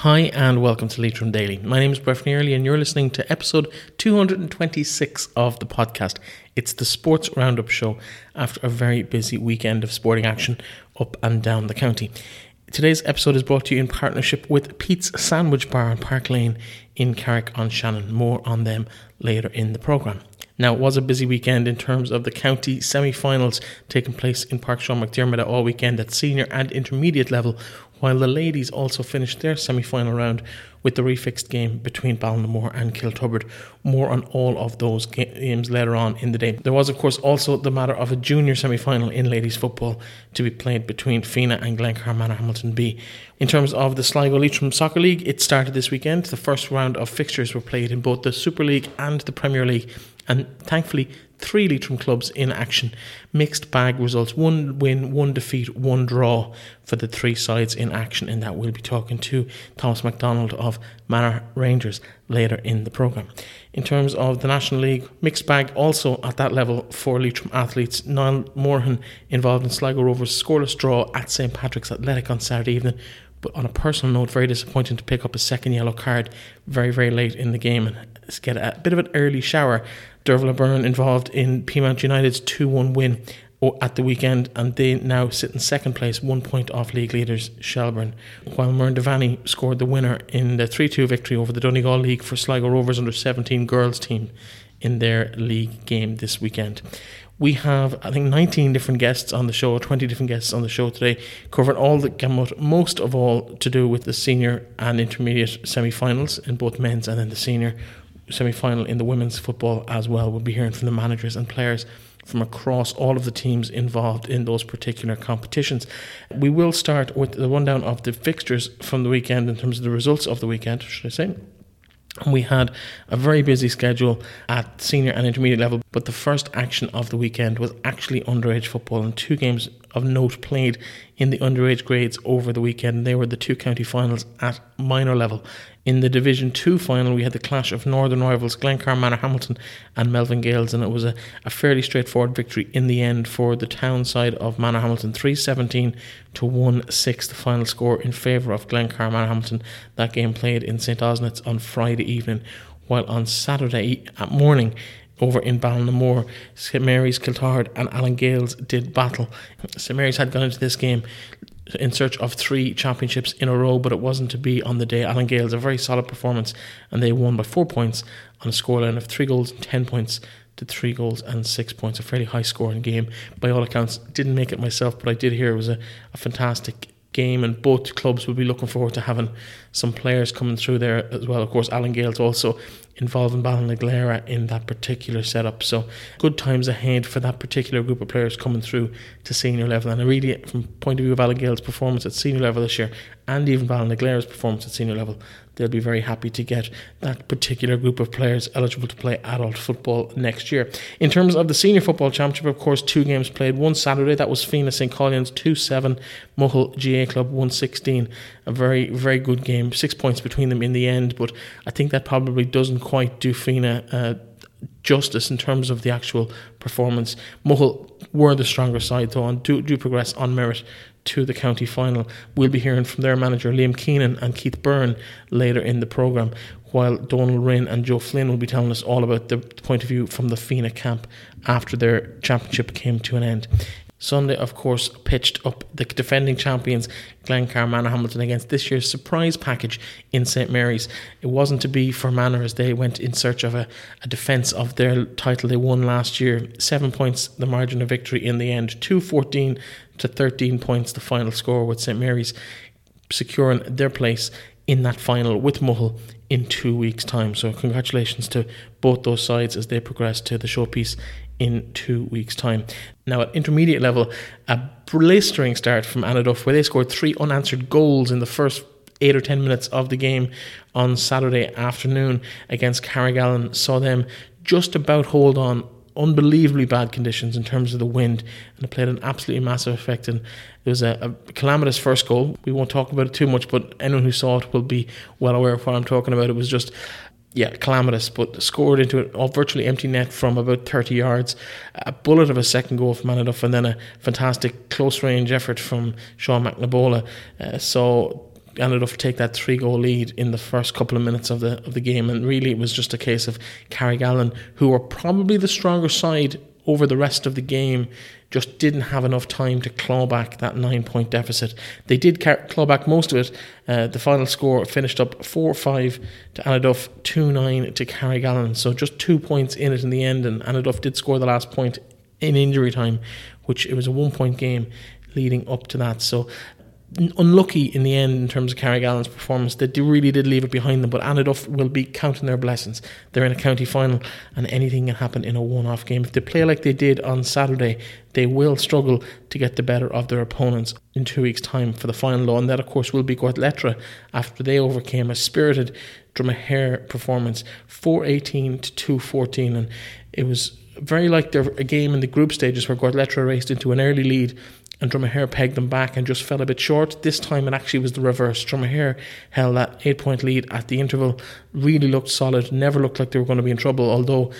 Hi and welcome to Leitrim Daily. My name is Brett Early and you're listening to episode 226 of the podcast. It's the Sports Roundup show after a very busy weekend of sporting action up and down the county. Today's episode is brought to you in partnership with Pete's Sandwich Bar on Park Lane in Carrick on Shannon. More on them later in the programme. Now, it was a busy weekend in terms of the county semi finals taking place in Park Sean McDermott all weekend at senior and intermediate level, while the ladies also finished their semi final round with the refixed game between Ballinamore and Kiltubbrid. More on all of those games later on in the day. There was, of course, also the matter of a junior semi final in ladies football to be played between Fenagh and Glencar Hamilton B. In terms of the Sligo Leitrim Soccer League, it started this weekend. The first round of fixtures were played in both the Super League and the Premier League, and thankfully, three Leitrim clubs in action. Mixed bag results one win, one defeat, one draw for the three sides in action. And that we'll be talking to Thomas MacDonald of Manor Rangers later in the programme. In terms of the National League, mixed bag also at that level for Leitrim athletes. Niall Morahan involved in Sligo Rovers' scoreless draw at St Patrick's Athletic on Saturday evening. But on a personal note, very disappointing to pick up a second yellow card very, very late in the game and get a bit of an early shower Dervla Byrne involved in Peamount United's 2 1 win at the weekend, and they now sit in second place, one point off league leaders Shelbourne. While Muireann Devaney scored the winner in the 3 2 victory over the Donegal League for Sligo Rovers under 17 girls team in their league game this weekend. We have, I think, 19 different guests on the show, 20 different guests on the show today, covering all the gamut, most of all to do with the senior and intermediate semi finals in both men's and then the senior semi final in the women's football as well. We'll be hearing from the managers and players from across all of the teams involved in those particular competitions. We will start with the rundown of the fixtures from the weekend in terms of the results of the weekend, should I say. We had a very busy schedule at senior and intermediate level, but the first action of the weekend was actually underage football, and two games of note played in the underage grades over the weekend. They were the two county finals at minor level. In the Division 2 final, we had the clash of northern rivals Glencar Manor Hamilton and Melvin Gaels, and it was a, a fairly straightforward victory in the end for the town side of Manor Hamilton 317 to 1 6, the final score in favour of Glencar Manor Hamilton. That game played in St Osnat's on Friday evening, while on Saturday at morning, over in Ballinamore, St Mary's, Kiltoghert, and Allen Gaels did battle. St Mary's had gone into this game in search of three championships in a row, but it wasn't to be on the day. Allen Gaels a very solid performance, and they won by four points on a scoreline of three goals and ten points to three goals and six points. A fairly high scoring game by all accounts. Didn't make it myself, but I did hear it was a, a fantastic game, and both clubs will be looking forward to having some players coming through there as well. Of course, Allen Gaels also involved in Ballinaglera in that particular setup. So good times ahead for that particular group of players coming through to senior level. And I really, from point of view of Allen Gaels' performance at senior level this year, and even Ballinaglera's performance at senior level, they'll be very happy to get that particular group of players eligible to play adult football next year. In terms of the Senior Football Championship, of course, two games played. One Saturday, that was Fenagh St. Caillin's 2 7, Mohill GA Club 116. A very, very good game. Six points between them in the end, but I think that probably doesn't quite do Fenagh. Uh, justice in terms of the actual performance. Mohill were the stronger side though and do, do progress on merit to the county final. We'll be hearing from their manager Liam Keenan and Keith Byrne later in the programme, while Donal Rinn and Joe Flynn will be telling us all about the point of view from the Fenagh camp after their championship came to an end. Sunday, of course, pitched up the defending champions Glencar Manor Hamilton against this year's surprise package in St Mary's. It wasn't to be for Manor as they went in search of a, a defence of their title they won last year. Seven points, the margin of victory in the end. 214 to 13 points, the final score, with St Mary's securing their place in that final with Mohill in two weeks' time. So, congratulations to both those sides as they progress to the showpiece in two weeks' time. Now, at intermediate level, a blistering start from Annaduff where they scored three unanswered goals in the first eight or ten minutes of the game on Saturday afternoon against Carrigallen saw them just about hold on unbelievably bad conditions in terms of the wind, and it played an absolutely massive effect. And there was a, a, calamitous first goal. We won't talk about it too much, but anyone who saw it will be well aware of what I'm talking about. It was just yeah, calamitous, but scored into a virtually empty net from about 30 yards. A bullet of a second goal from Annaduff, and then a fantastic close range effort from Sean McNabola. Uh, so Annaduff take that three goal lead in the first couple of minutes of the of the game, and really it was just a case of Carrigallen, who were probably the stronger side over the rest of the game, just didn't have enough time to claw back that nine point deficit. They did claw back most of it. Uh, the final score finished up 4 5 to Annaduff, 2 9 to Carrigallen. So just two points in it in the end, and Annaduff did score the last point in injury time, which it was a one point game leading up to that. So unlucky in the end in terms of Carrigallen's performance. They really did leave it behind them, but Annaduff will be counting their blessings. They're in a county final, and anything can happen in a one-off game. If they play like they did on Saturday, they will struggle to get the better of their opponents in two weeks' time for the final. Law, and that, of course, will be Gortletteragh after they overcame a spirited Dromahair performance, four eighteen to two fourteen, and it was very like their a game in the group stages where Gortletteragh raced into an early lead and Dromahair pegged them back and just fell a bit short. This time it actually was the reverse. Dromahair held that eight point lead at the interval, really looked solid, never looked like they were going to be in trouble, although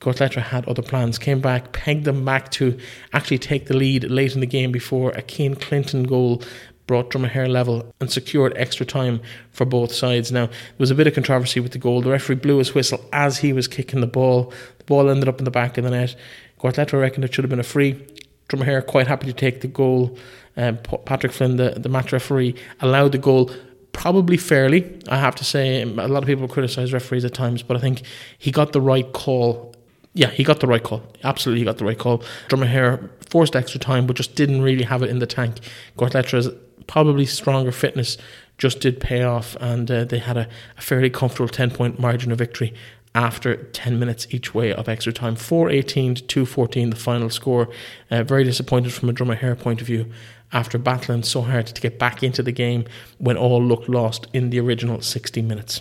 Gortletteragh had other plans. Came back, pegged them back to actually take the lead late in the game before a Cian Clinton goal brought Dromahair level and secured extra time for both sides. Now, there was a bit of controversy with the goal. The referee blew his whistle as he was kicking the ball. The ball ended up in the back of the net. Gortletteragh reckoned it should have been a free. Dromahair quite happy to take the goal. Uh, Patrick Flynn, the, the match referee, allowed the goal probably fairly. I have to say, a lot of people criticise referees at times, but I think he got the right call. Yeah, he got the right call. Absolutely, he got the right call. Dromahair forced extra time, but just didn't really have it in the tank. Gortletteragh's probably stronger fitness just did pay off, and uh, they had a, a fairly comfortable 10 point margin of victory after 10 minutes each way of extra time. 418 to 214, the final score. Uh, very disappointed from a Dromahair point of view after battling so hard to get back into the game when all looked lost in the original 60 minutes.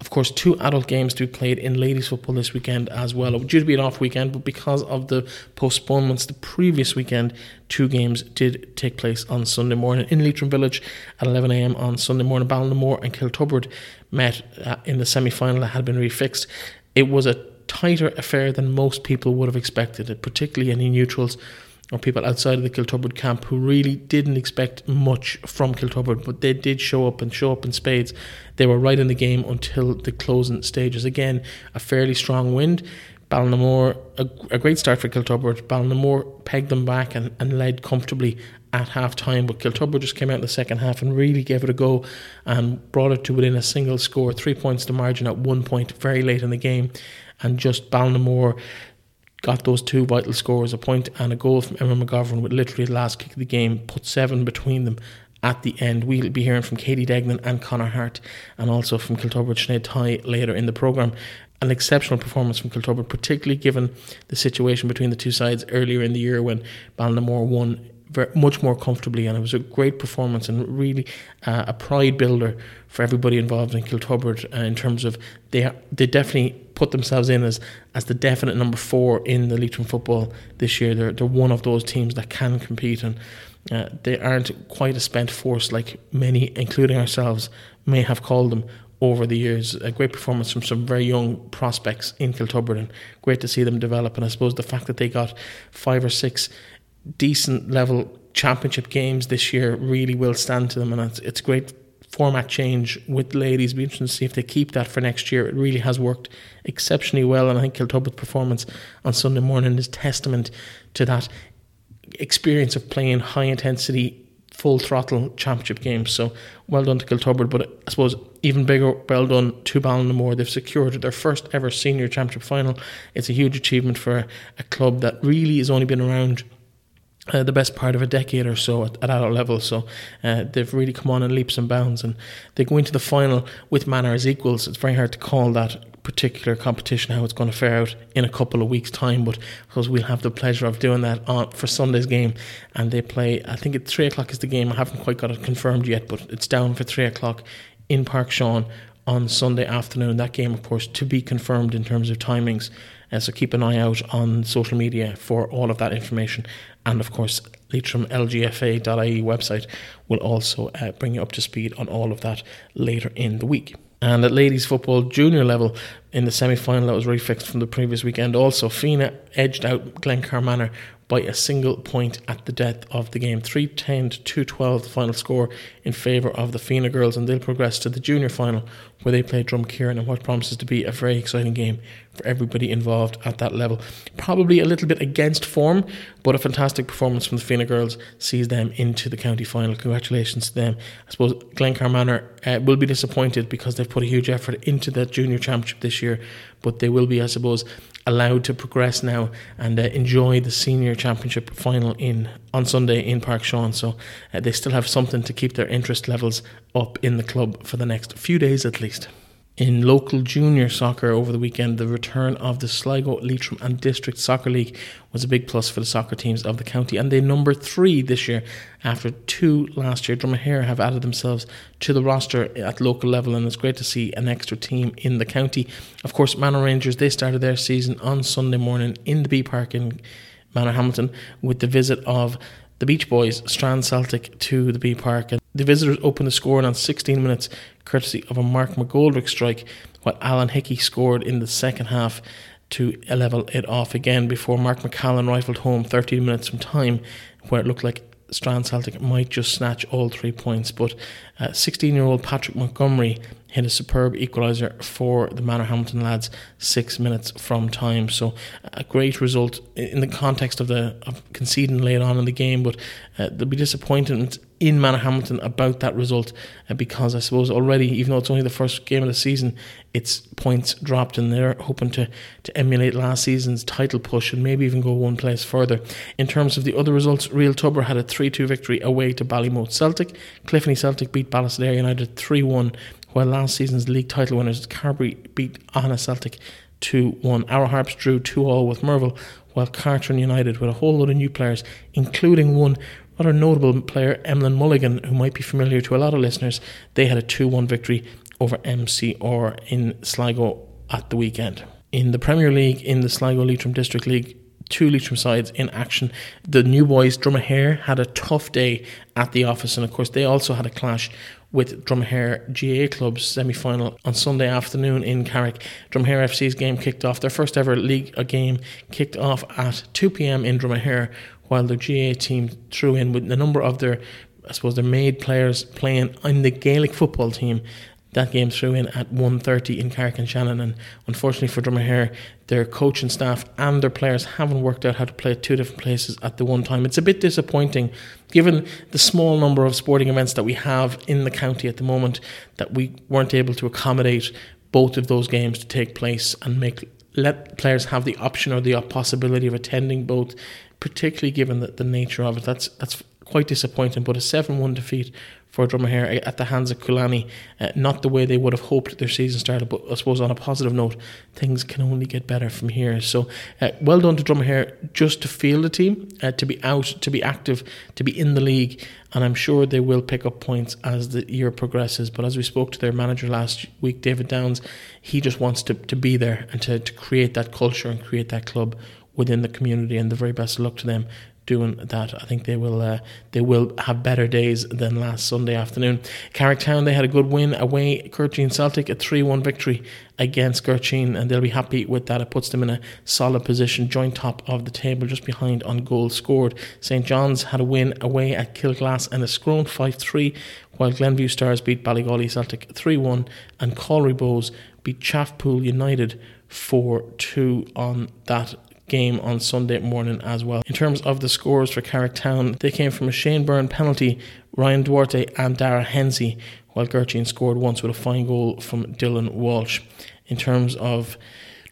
Of course, two adult games to be played in ladies football this weekend as well. It was due to be an off weekend, but because of the postponements the previous weekend, two games did take place on Sunday morning in Leitrim Village at 11am on Sunday morning. Ballinamore and Kiltubbrid met uh, in the semi final that had been refixed. It was a tighter affair than most people would have expected, particularly any neutrals or people outside of the Kiltubbrid camp who really didn't expect much from Kiltubbrid, but they did show up and show up in spades. They were right in the game until the closing stages. Again, a fairly strong wind. Ballinamore, a, a great start for Kiltubbrid. Ballinamore pegged them back and, and led comfortably at half time, but Kiltubbrid just came out in the second half and really gave it a go and brought it to within a single score, three points to margin at one point very late in the game. And just Ballinamore got those two vital scores, a point and a goal from Emma McGovern with literally the last kick of the game, put seven between them at the end. We'll be hearing from Katie Degnan and Connor Hart and also from Kiltubbrid Sinead Ty later in the programme. An exceptional performance from Kiltubbrid, particularly given the situation between the two sides earlier in the year when Ballinamore won very, much more comfortably, and it was a great performance and really uh, a pride builder for everybody involved in Kiltubbrid uh, in terms of they they definitely put themselves in as as the definite number four in the Leitrim football this year. They're they're one of those teams that can compete and. Uh, they aren't quite a spent force like many, including ourselves, may have called them over the years. A great performance from some very young prospects in Kiltubbrid, and great to see them develop. And I suppose the fact that they got five or six decent level championship games this year really will stand to them, and it's, it's great format change with the ladies. Be interesting to see if they keep that for next year. It really has worked exceptionally well, and I think Kiltubbrid's performance on Sunday morning is testament to that experience of playing high intensity, full throttle championship games. So well done to Kiltubbrid, but I suppose even bigger well done to Ballinamore. They've secured their first ever senior championship final. It's a huge achievement for a club that really has only been around uh, the best part of a decade or so at, at adult level. So uh, they've really come on in leaps and bounds, and they go into the final with Manor as equals. It's very hard to call that particular competition how it's going to fare out in a couple of weeks' time, but because we'll have the pleasure of doing that on for Sunday's game, and they play. I think at three o'clock is the game. I haven't quite got it confirmed yet, but it's down for three o'clock in Park Sean on Sunday afternoon. That game, of course, to be confirmed in terms of timings. Uh, so keep an eye out on social media for all of that information. And of course, leitrimlgfa.ie website will also uh, bring you up to speed on all of that later in the week. And at ladies football junior level, in the semi final that was refixed from the previous weekend. Also, Fenagh edged out Glencar Manor by a single point at the death of the game. 310 to 212, the final score in favour of the Fenagh girls, and they'll progress to the junior final where they play Drumkeerin and what promises to be a very exciting game for everybody involved at that level. Probably a little bit against form, but a fantastic performance from the Fenagh girls sees them into the county final. Congratulations to them. I suppose Glencar Manor uh, will be disappointed because they've put a huge effort into that junior championship this year, but they will be, I suppose, allowed to progress now and uh, enjoy the senior championship final in on Sunday in Park Sean. So uh, they still have something to keep their interest levels up in the club for the next few days at least. In local junior soccer over the weekend, the return of the Sligo, Leitrim, and District Soccer League was a big plus for the soccer teams of the county, and they number three this year after two last year. Dromahair have added themselves to the roster at local level, and it's great to see an extra team in the county. Of course, Manor Rangers they started their season on Sunday morning in the Bee Park in Manor Hamilton with the visit of the Beach Boys, Strand Celtic, to the Bee Park. And the visitors opened the scoring on 16 minutes, courtesy of a Mark McGoldrick strike, while Alan Hickey scored in the second half to level it off again before Mark McCallan rifled home 13 minutes from time, where it looked like Strand Celtic might just snatch all three points. But 16 uh, year old Patrick Montgomery hit a superb equaliser for the Manorhamilton lads six minutes from time. So a great result in the context of the of conceding late on in the game, but uh, there'll be disappointment in Manorhamilton about that result uh, because I suppose already, even though it's only the first game of the season, it's points dropped and they're hoping to, to emulate last season's title push and maybe even go one place further. In terms of the other results, Real Tubber had a 3 2 victory away to Ballymote Celtic. Cliffoney Celtic beat Ballisodare United 3 1 while last season's league title winners Carbury beat Anna Celtic 2 1. Arrow Harps drew 2 all with Merville, while Cartron United, with a whole lot of new players, including one rather notable player, Emlyn Mulligan, who might be familiar to a lot of listeners, they had a 2 1 victory over MCR in Sligo at the weekend. In the Premier League, in the Sligo Leitrim District League, two Leitrim sides in action. The new boys, Dromahair, had a tough day at the office, and of course, they also had a clash with Dromahair GA Club's semi final on Sunday afternoon in Carrick. Dromahair FC's game kicked off, their first ever league uh, game kicked off at 2 pm in Dromahair, while the GA team threw in with a number of their I suppose their made players playing in the Gaelic football team that game threw in at 1.30 in Carrick and Shannon and unfortunately for Dromahair their coaching staff and their players haven't worked out how to play at two different places at the one time. It's a bit disappointing given the small number of sporting events that we have in the county at the moment that we weren't able to accommodate both of those games to take place and make let players have the option or the possibility of attending both particularly given the, the nature of it that's that's quite disappointing but a 7-1 defeat for Dromahair at the hands of Collooney. Uh, not the way they would have hoped their season started, but I suppose on a positive note, things can only get better from here. So uh, well done to Dromahair just to field the team, uh, to be out, to be active, to be in the league, and I'm sure they will pick up points as the year progresses. But as we spoke to their manager last week, David Downs, he just wants to, to be there and to, to create that culture and create that club within the community and the very best luck to them doing that. I think they will uh, they will have better days than last Sunday afternoon. Carricktown they had a good win away. Gurteen Celtic a three one victory against Gurteen and they'll be happy with that. It puts them in a solid position, joint top of the table, just behind on goals scored. St John's had a win away at Kilglass Enniscrone five three, while Glenview Stars beat Ballygawley Celtic three one and Calry Bohs beat Chaffpool United 4 2 on that game on Sunday morning as well. In terms of the scores for Carrick Town, they came from a Shane Byrne penalty, Ryan Duarte and Dara Hensey, while Gurteen scored once with a fine goal from Dylan Walsh. In terms of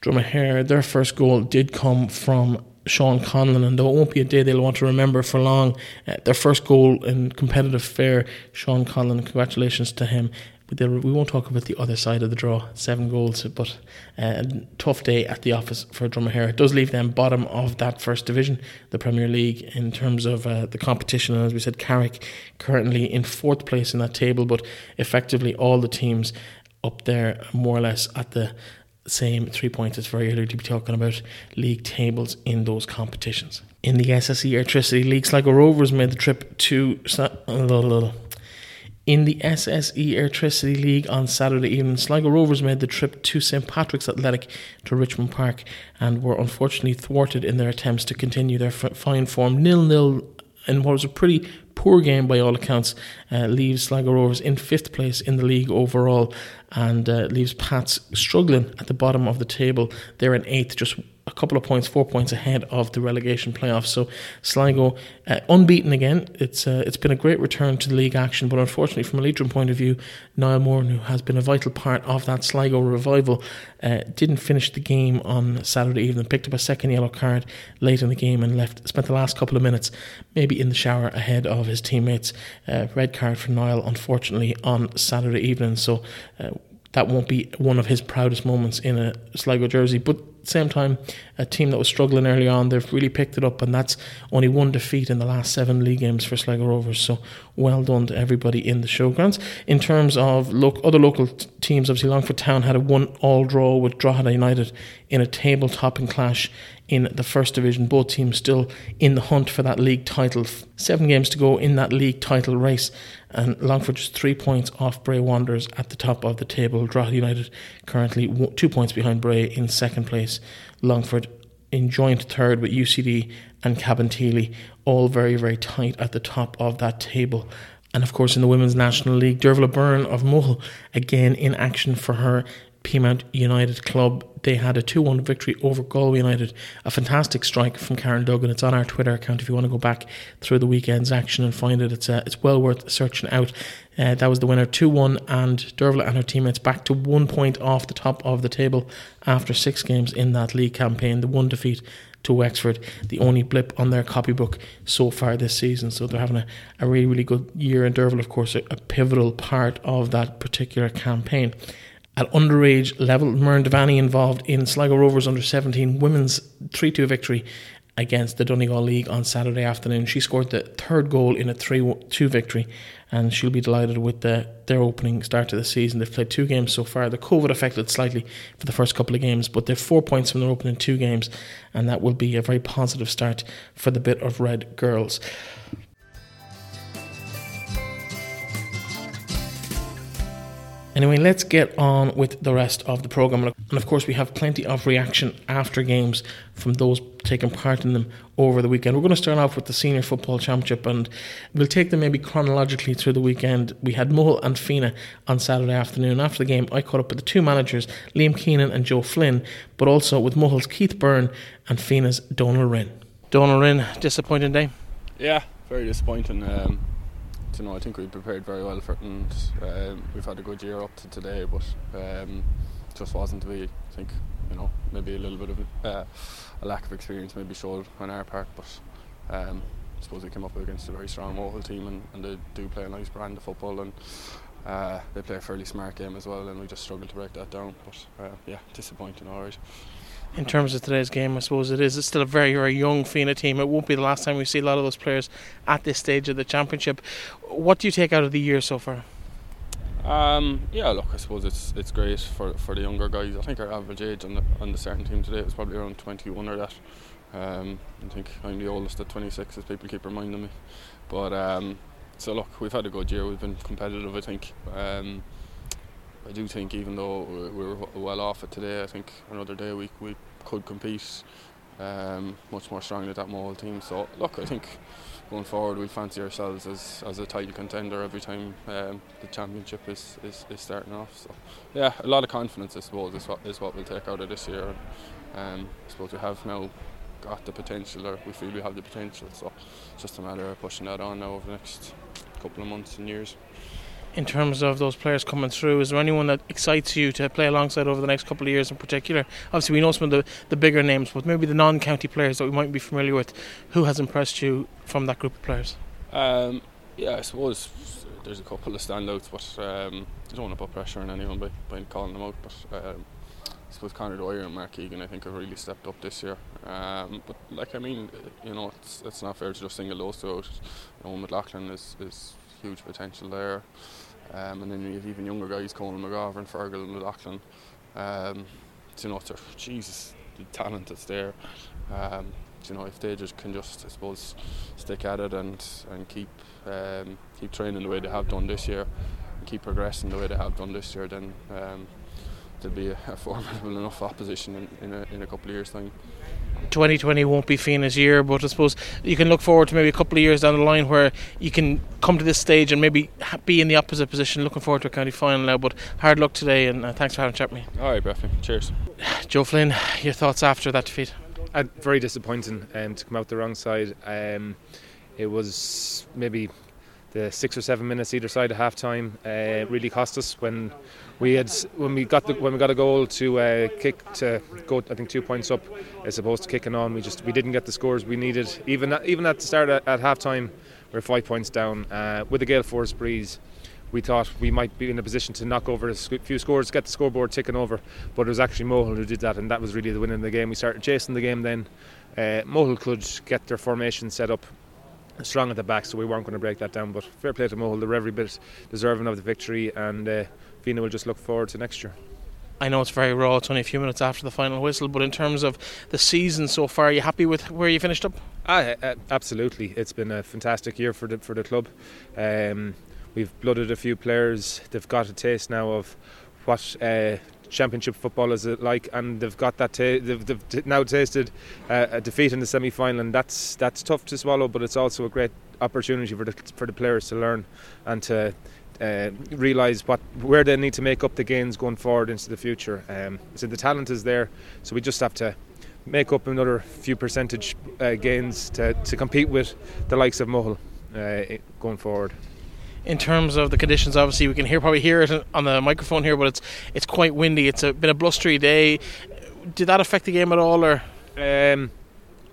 Dromahair, their first goal did come from Sean Conlon, and though it won't be a day they'll want to remember for long, uh, their first goal in competitive fair, Sean Conlon, congratulations to him. But we won't talk about the other side of the draw. Seven goals, but uh, tough day at the office for Dromahair. It does leave them bottom of that first division, the Premier League, in terms of uh, the competition. And as we said, Carrick currently in fourth place in that table, but effectively all the teams up there more or less at the same three points. It's very early to be talking about league tables in those competitions. In the SSE Airtricity League, Sligo Rovers made the trip to In the SSE Airtricity League on Saturday evening, Sligo Rovers made the trip to St Patrick's Athletic to Richmond Park and were unfortunately thwarted in their attempts to continue their fine form. Nil nil in what was a pretty poor game by all accounts, uh, leaves Sligo Rovers in fifth place in the league overall and uh, leaves Pats struggling at the bottom of the table. They're in eighth, just a couple of points, four points ahead of the relegation playoffs. So Sligo uh, unbeaten again. It's uh, it's been a great return to the league action, but unfortunately, from a Leitrim point of view, Niall Moore, who has been a vital part of that Sligo revival, uh, didn't finish the game on Saturday evening. Picked up a second yellow card late in the game and left. Spent the last couple of minutes maybe in the shower ahead of his teammates. Uh, red card for Niall, unfortunately, on Saturday evening. So uh, that won't be one of his proudest moments in a Sligo jersey, but same time, a team that was struggling early on, they've really picked it up, and that's only one defeat in the last seven league games for Sligo Rovers. So well done to everybody in the showgrounds. In terms of lo- other local t- teams, obviously Longford Town had a one-all draw with Drogheda United in a table-topping clash in the first division. Both teams still in the hunt for that league title. Seven games to go in that league title race, and Longford just three points off Bray Wanderers at the top of the table. Drogheda United currently two points behind Bray in second place. Longford in joint third with UCD and Cabinteely, all very, very tight at the top of that table. And of course, in the Women's National League, Dervla Byrne of Mohill again in action for her Peamount United club. They had a 2 1 victory over Galway United. A fantastic strike from Karen Duggan. It's on our Twitter account if you want to go back through the weekend's action and find it. It's, uh, it's well worth searching out. Uh, that was the winner 2 1, and Dervla and her teammates back to one point off the top of the table after six games in that league campaign. The one defeat to Wexford, the only blip on their copybook so far this season. So they're having a, a really, really good year. And Dervla, of course, a, a pivotal part of that particular campaign. At underage level, Muireann Devaney involved in Sligo Rovers under 17 women's 3 2 victory against the Donegal League on Saturday afternoon. She scored the third goal in a 3 2 victory, and she'll be delighted with the, their opening start to the season. They've played two games so far. The COVID affected slightly for the first couple of games, but they've four points from their opening two games, and that will be a very positive start for the bit of red girls. Anyway, let's get on with the rest of the programme. And of course, we have plenty of reaction after games from those taking part in them over the weekend. We're going to start off with the Senior Football Championship and we'll take them maybe chronologically through the weekend. We had Mohill and Fenagh on Saturday afternoon. After the game, I caught up with the two managers, Liam Keenan and Joe Flynn, but also with Mohill's Keith Byrne and Fenagh's Donal Rinn. Donal Rinn, disappointing day? Yeah, very disappointing. Um, you know, I think we prepared very well for it, and um, we've had a good year up to today, but um, just wasn't to be. I think you know maybe a little bit of uh, a lack of experience maybe showed on our part, but um, I suppose we came up against a very strong Mohill team, and, and they do play a nice brand of football, and uh, they play a fairly smart game as well, and we just struggled to break that down. But uh, yeah, disappointing, all right in terms of today's game, I suppose it is. It's still a very, very young Fenagh team. It won't be the last time we see a lot of those players at this stage of the championship. What do you take out of the year so far? Um, yeah, look, I suppose it's it's great for, for the younger guys. I think our average age on the on the starting team today was probably around 21 or that. Um, I think I'm the oldest at 26, as people keep reminding me. But um, so look, we've had a good year. We've been competitive. I think. Um, I do think even though we were well off it today, I think another day a week we we could compete um, much more strongly with that Mohill team. So look, I think going forward we fancy ourselves as, as a title contender every time um, the championship is, is, is starting off. So yeah, a lot of confidence I suppose is what is what we'll take out of this year. And, um, I suppose we have now got the potential, or we feel we have the potential. So it's just a matter of pushing that on now over the next couple of months and years in terms of those players coming through? Is there anyone that excites you to play alongside over the next couple of years in particular? Obviously, we know some of the, the bigger names, but maybe the non county players that we might be familiar with. Who has impressed you from that group of players? Um, yeah, I suppose there's a couple of standouts, but um, I don't want to put pressure on anyone by, by calling them out. But um, I suppose Conor Dwyer and Mark Egan, I think, have really stepped up this year. Um, but like, I mean, you know, it's, it's not fair to just single those two out. You know, McLaughlin is, is huge potential there. Um, and then you have even younger guys, Conan McGovern, Fergal and McLaughlin. Um, you know, Jesus, the talent that's there. Um, you know if they just can just I suppose stick at it and and keep um, keep training the way they have done this year, and keep progressing the way they have done this year, then um, there'll be a, a formidable enough opposition in, in, a, in a couple of years' time. 2020 won't be Fenagh's year, but I suppose you can look forward to maybe a couple of years down the line where you can come to this stage and maybe be in the opposite position. Looking forward to a county final now, but hard luck today and uh, thanks for having a chat with me. All right, Breffy. Cheers. Joe Flynn, your thoughts after that defeat? Uh, very disappointing um, to come out the wrong side. Um, it was maybe the six or seven minutes either side of half time uh, really cost us when we had when we got the, when we got a goal to uh, kick to go I think two points up as opposed to kicking on we just we didn't get the scores we needed even at, even at the start at, at half time we are five points down uh, with the gale force breeze we thought we might be in a position to knock over a few scores, get the scoreboard ticking over. But it was actually Mohill who did that, and that was really the win in the game. We started chasing the game then. Uh, could get their formation set up strong at the back, so we weren't going to break that down. But fair play to Mohill, they're every bit deserving of the victory, and uh, Fenagh will just look forward to next year. I know it's very raw, it's only a few minutes after the final whistle, but in terms of the season so far, are you happy with where you finished up? Ah, uh, absolutely. It's been a fantastic year for the, for the club. Um, we've blooded a few players, they've got a taste now of what uh, championship football is like, and they've got that. Ta- they've, they've now tasted uh, a defeat in the semi-final, and that's that's tough to swallow. But it's also a great opportunity for the for the players to learn and to uh, realise what where they need to make up the gains going forward into the future. Um, so the talent is there, so we just have to make up another few percentage uh, gains to, to compete with the likes of Mohill uh, going forward in terms of the conditions. Obviously, we can hear probably hear it on the microphone here, but it's it's quite windy. It's a, been a blustery day. Did that affect the game at all, or? Um,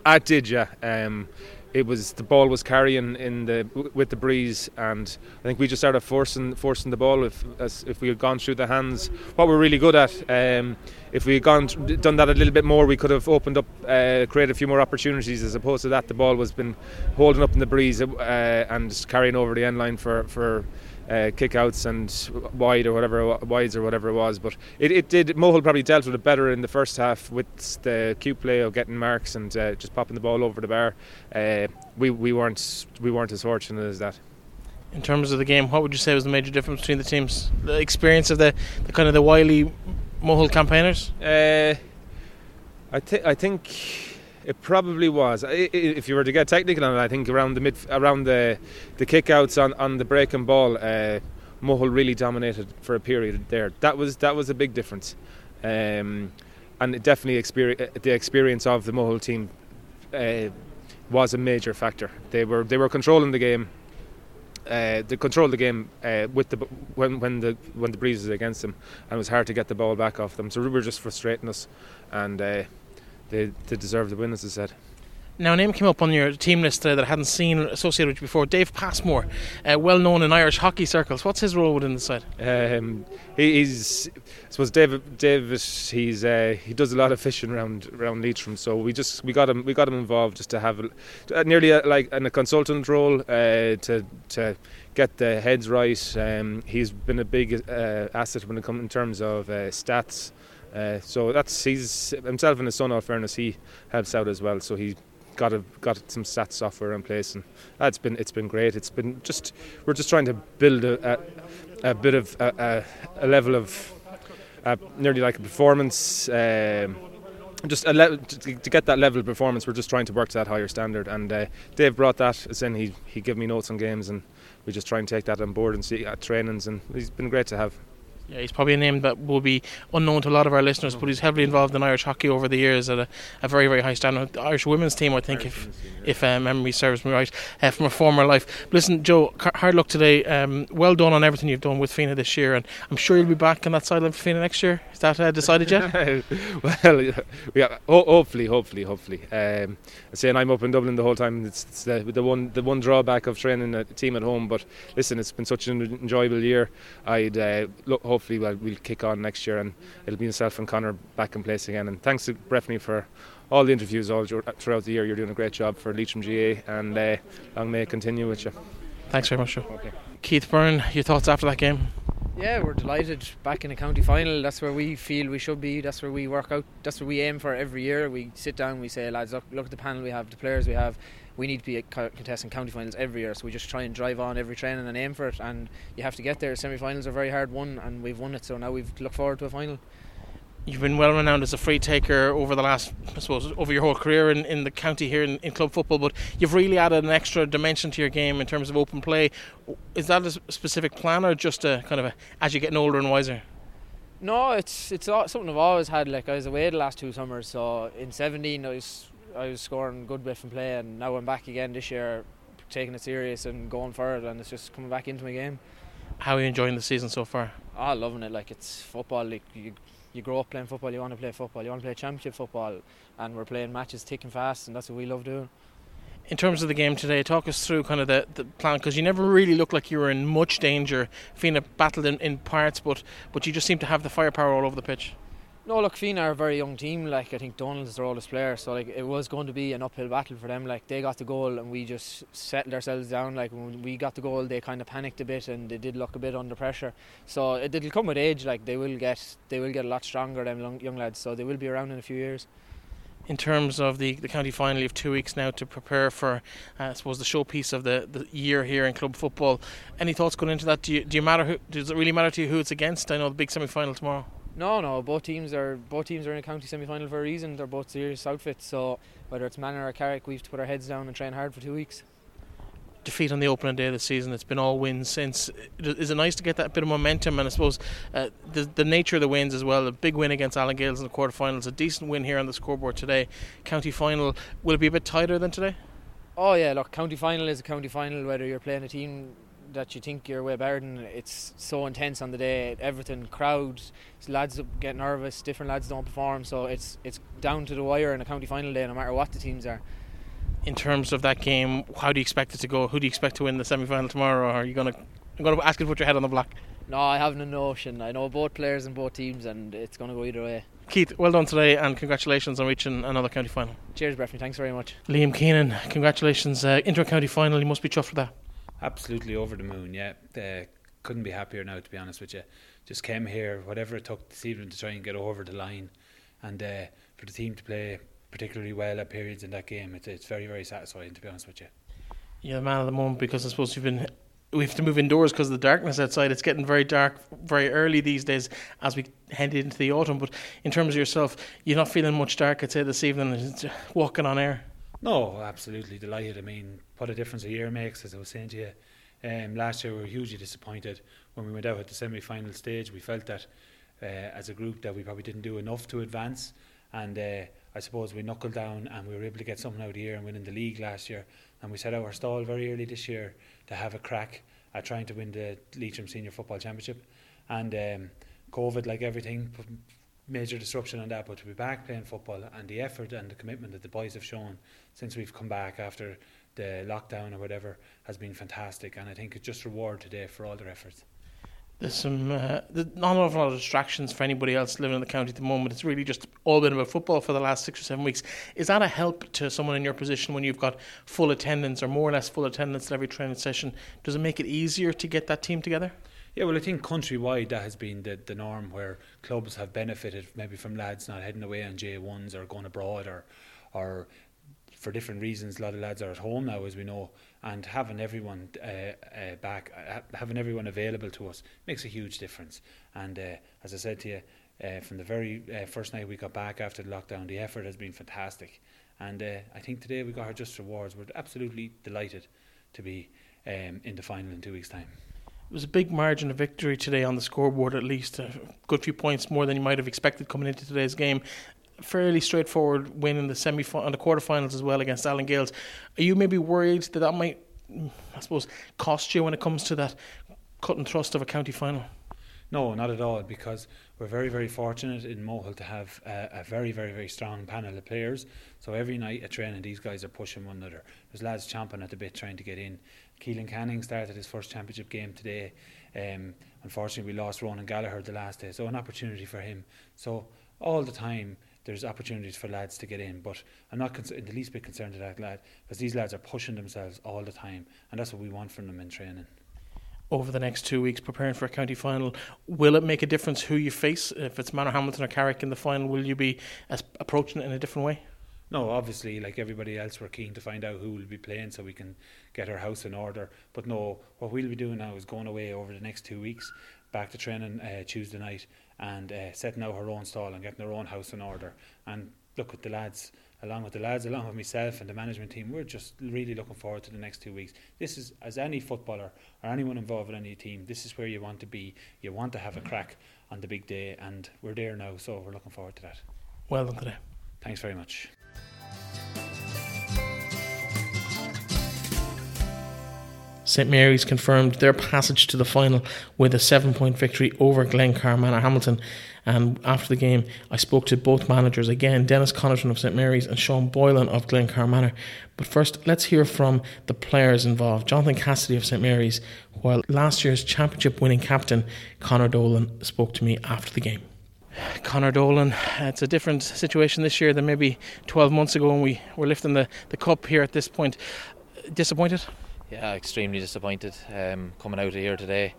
I did, yeah. Um, it was the ball was carrying in the with the breeze, and I think we just started forcing forcing the ball. If as, if we had gone through the hands, what we're really good at. Um, if we had gone done that a little bit more, we could have opened up, uh, created a few more opportunities. As opposed to that, the ball was been holding up in the breeze uh, and carrying over the end line for for uh, kickouts and wide or whatever wides or whatever it was. But it, it did. Mohill probably dealt with it better in the first half with the cute play of getting marks and uh, just popping the ball over the bar. Uh, we we weren't we weren't as fortunate as that. In terms of the game, what would you say was the major difference between the teams? The experience of the, the kind of the wily Mohill campaigners. Uh, I think I think it probably was. If you were to get technical on it, I think around the mid, around the the kickouts on, on the breaking ball, uh, really dominated for a period there. That was that was a big difference, um, and definitely experience, uh, the experience of the Mohill team uh, was a major factor. They were they were controlling the game. Uh, they controlled the game uh, with the when when the when the breeze was against them, and it was hard to get the ball back off them. So we were just frustrating us, and uh, they, they deserve the win, as I said. Now, a name came up on your team list uh, that I hadn't seen associated with you before. Dave Passmore, uh, well known in Irish hockey circles. What's his role within the side? Um, he, he's, I suppose, David. David, he's uh, he does a lot of fishing around around Leitrim. So we just we got him we got him involved just to have a, uh, nearly a, like in a consultant role uh, to to get the heads right. Um, he's been a big uh, asset when it comes in terms of stats. Uh, so that's he's himself and his son. All fairness, he helps out as well. So he got a, got some stats software in place, and uh, it's been it's been great. It's been just we're just trying to build a, a, a bit of a, a, level of uh, nearly like a performance. Um, just le- to, to, get that level of performance, we're just trying to work to that higher standard. And uh, Dave brought that. As in, he he gave me notes on games, and we just try and take that on board and see at trainings. And he's been great to have. Yeah, he's probably a name that will be unknown to a lot of our listeners, but he's heavily involved in Irish hockey over the years at a, a very, very high standard. The Irish women's team, I think, if if uh, memory serves me right, uh, from a former life. But listen, Joe, hard luck today. Um, well done on everything you've done with Fenagh this year, and I'm sure you'll be back on that sideline for Fenagh next year. Is that uh, decided yet? well, yeah, hopefully, hopefully, hopefully. Um, I'm saying I'm up in Dublin the whole time. It's, it's the, the, one the one drawback of training a team at home. But listen, it's been such an enjoyable year. I'd uh, look, hopefully well, we'll kick on next year, and it'll be myself and Connor back in place again. And thanks to Breffney for all the interviews all throughout the year. You're doing a great job for Leitrim GAA, and uh, long may it continue with you. Thanks very much, Joe. Okay. Keith Byrne, your thoughts after that game? Yeah, we're delighted back in the county final. That's where we feel we should be. That's where we work out. That's where we aim for every year. We sit down, we say, lads, look, look at the panel we have, the players we have. We need to be contesting county finals every year. So we just try and drive on every training and aim for it. And you have to get there. Semi finals are very hard won, and we've won it. So now we've look forward to a final. You've been well renowned as a free taker over the last, I suppose, over your whole career in, in the county here in, in, club football, but you've really added an extra dimension to your game in terms of open play. Is that a specific plan or just a kind of a, as you're getting older and wiser? No, it's it's something I've always had. Like I was away the last two summers, so in 17 I was I was scoring good bit from play, and now I'm back again this year, taking it serious and going for it, and it's just coming back into my game. How are you enjoying the season so far? Ah, oh, loving it. Like it's football. Like you you grow up playing football, you want to play football, you want to play championship football, and we're playing matches thick and fast, and that's what we love doing. In terms of the game today, talk us through kind of the, the plan because you never really looked like you were in much danger. Fenagh battled in, in parts, but but you just seem to have the firepower all over the pitch. No, look, Fenagh are a very young team. Like I think Donal's their oldest player, so like it was going to be an uphill battle for them. Like they got the goal and we just settled ourselves down. Like when we got the goal, they kind of panicked a bit and they did look a bit under pressure. So it, it'll come with age. Like they will get they will get a lot stronger. Them young, young lads, so they will be around in a few years in terms of the, the county final, you have two weeks now to prepare for, uh, I suppose, the showpiece of the, the year here in club football. Any thoughts going into that? Do you, do you matter? Who, does it really matter to you who it's against? I know the big semi final tomorrow. No, no. Both teams are both teams are in a county semi final for a reason. They're both serious outfits. So whether it's Manor or Carrick, we have to put our heads down and train hard for two weeks. Defeat on the opening day of the season. It's been all wins since. Is it nice to get that bit of momentum? And I suppose uh, the the nature of the wins as well. A big win against Allen Gaels in the quarterfinals. A decent win here on the scoreboard today. County final. Will it be a bit tighter than today? Oh yeah, look, county final is a county final. Whether you're playing a team that you think you're way better than. It's so intense on the day. Everything, crowds, lads get nervous. Different lads don't perform, so it's it's down to the wire in a county final day, no matter what the teams are. In terms of that game, how do you expect it to go? Who do you expect to win the semi final tomorrow? Or are you gonna? I'm gonna ask you to put your head on the block. No, I haven't a notion. I know both players and both teams, and it's gonna go either way. Keith, well done today, and congratulations on reaching another county final. Cheers, Breffney. Thanks very much. Liam Keenan, congratulations. Uh, inter county final, you must be chuffed for that absolutely over the moon. Yeah, uh, couldn't be happier now. To be honest with you, just came here, whatever it took this evening to try and get over the line, and uh, for the team to play particularly well at periods in that game, it's it's very very satisfying. To be honest with you. Yeah, the man of the moment because I suppose you've been we have to move indoors because of the darkness outside. It's getting very dark very early these days as we head into the autumn. But in terms of yourself, you're not feeling much dark, I'd say, this evening, walking on air. No, absolutely delighted. I mean, what a difference a year makes, as I was saying to you. Um, last year we were hugely disappointed when we went out at the semi-final stage. We felt that uh, as a group that we probably didn't do enough to advance, and uh, I suppose we knuckled down and we were able to get something out of and win in the league last year. And we set out our stall very early this year to have a crack at trying to win the Leitrim Senior Football Championship. And um, COVID, like everything, major disruption on that, but to be back playing football and the effort and the commitment that the boys have shown since we've come back after the lockdown or whatever has been fantastic, and I think it's just reward today for all their efforts. There's some uh, not a lot of distractions for anybody else living in the county at the moment. It's really just all been about football for the last six or seven weeks. Is that a help to someone in your position when you've got full attendance or more or less full attendance at every training session? Does it make it easier to get that team together? Yeah, well, I think countrywide that has been the, the norm where clubs have benefited maybe from lads not heading away on J1s or going abroad or, or for different reasons. A lot of lads are at home now, as we know, and having everyone uh, uh, back, uh, having everyone available to us makes a huge difference. And uh, as I said to you, uh, from the very uh, first night we got back after the lockdown, the effort has been fantastic. And I think today we got our just rewards. We're absolutely delighted to be um, in the final in two weeks' time. It was a big margin of victory today on the scoreboard, at least a good few points more than you might have expected coming into today's game. Fairly straightforward win in the semi and the quarterfinals as well against Allen Gaels. Are you maybe worried that that might, I suppose, cost you when it comes to that cut and thrust of a county final? No, not at all, because we're very, very fortunate in Mohill to have a, a, very, very, very strong panel of players. So every night at training, these guys are pushing one another. There's lads chomping at the bit trying to get in. Keelan Canning started his first championship game today. Um, unfortunately, we lost Ronan Gallagher the last day, so an opportunity for him. So all the time, there's opportunities for lads to get in, but I'm not cons- in the least bit concerned with that lad because these lads are pushing themselves all the time, and that's what we want from them in training. over the next two weeks preparing for a county final. Will it make a difference who you face? If it's Manorhamilton or Carrick in the final, will you be approaching it in a different way? No, obviously, like everybody else, we're keen to find out who will be playing so we can get her house in order. But no, what we'll be doing now is going away over the next two weeks, back to training uh, Tuesday night, and uh, setting out her own stall and getting her own house in order. And look at the lads along with the lads, along with myself and the management team, we're just really looking forward to the next two weeks. This is, as any footballer or anyone involved in any team, this is where you want to be. You want to have a crack on the big day, and we're there now, so we're looking forward to that. Well done today. Thanks very much. St Mary's confirmed their passage to the final with a seven point victory over Glencar Manorhamilton. And um, after the game, I spoke to both managers again, Dennis Connaughton of St Mary's and Sean Boylan of Glencar Manor. But first, let's hear from the players involved. Jonathan Cassidy of St Mary's, while last year's championship winning captain Conor Dolan spoke to me after the game. Conor Dolan, uh, it's a different situation this year than maybe 12 months ago when we were lifting the, the cup here at this point. Disappointed? Yeah, extremely disappointed um, coming out of here today.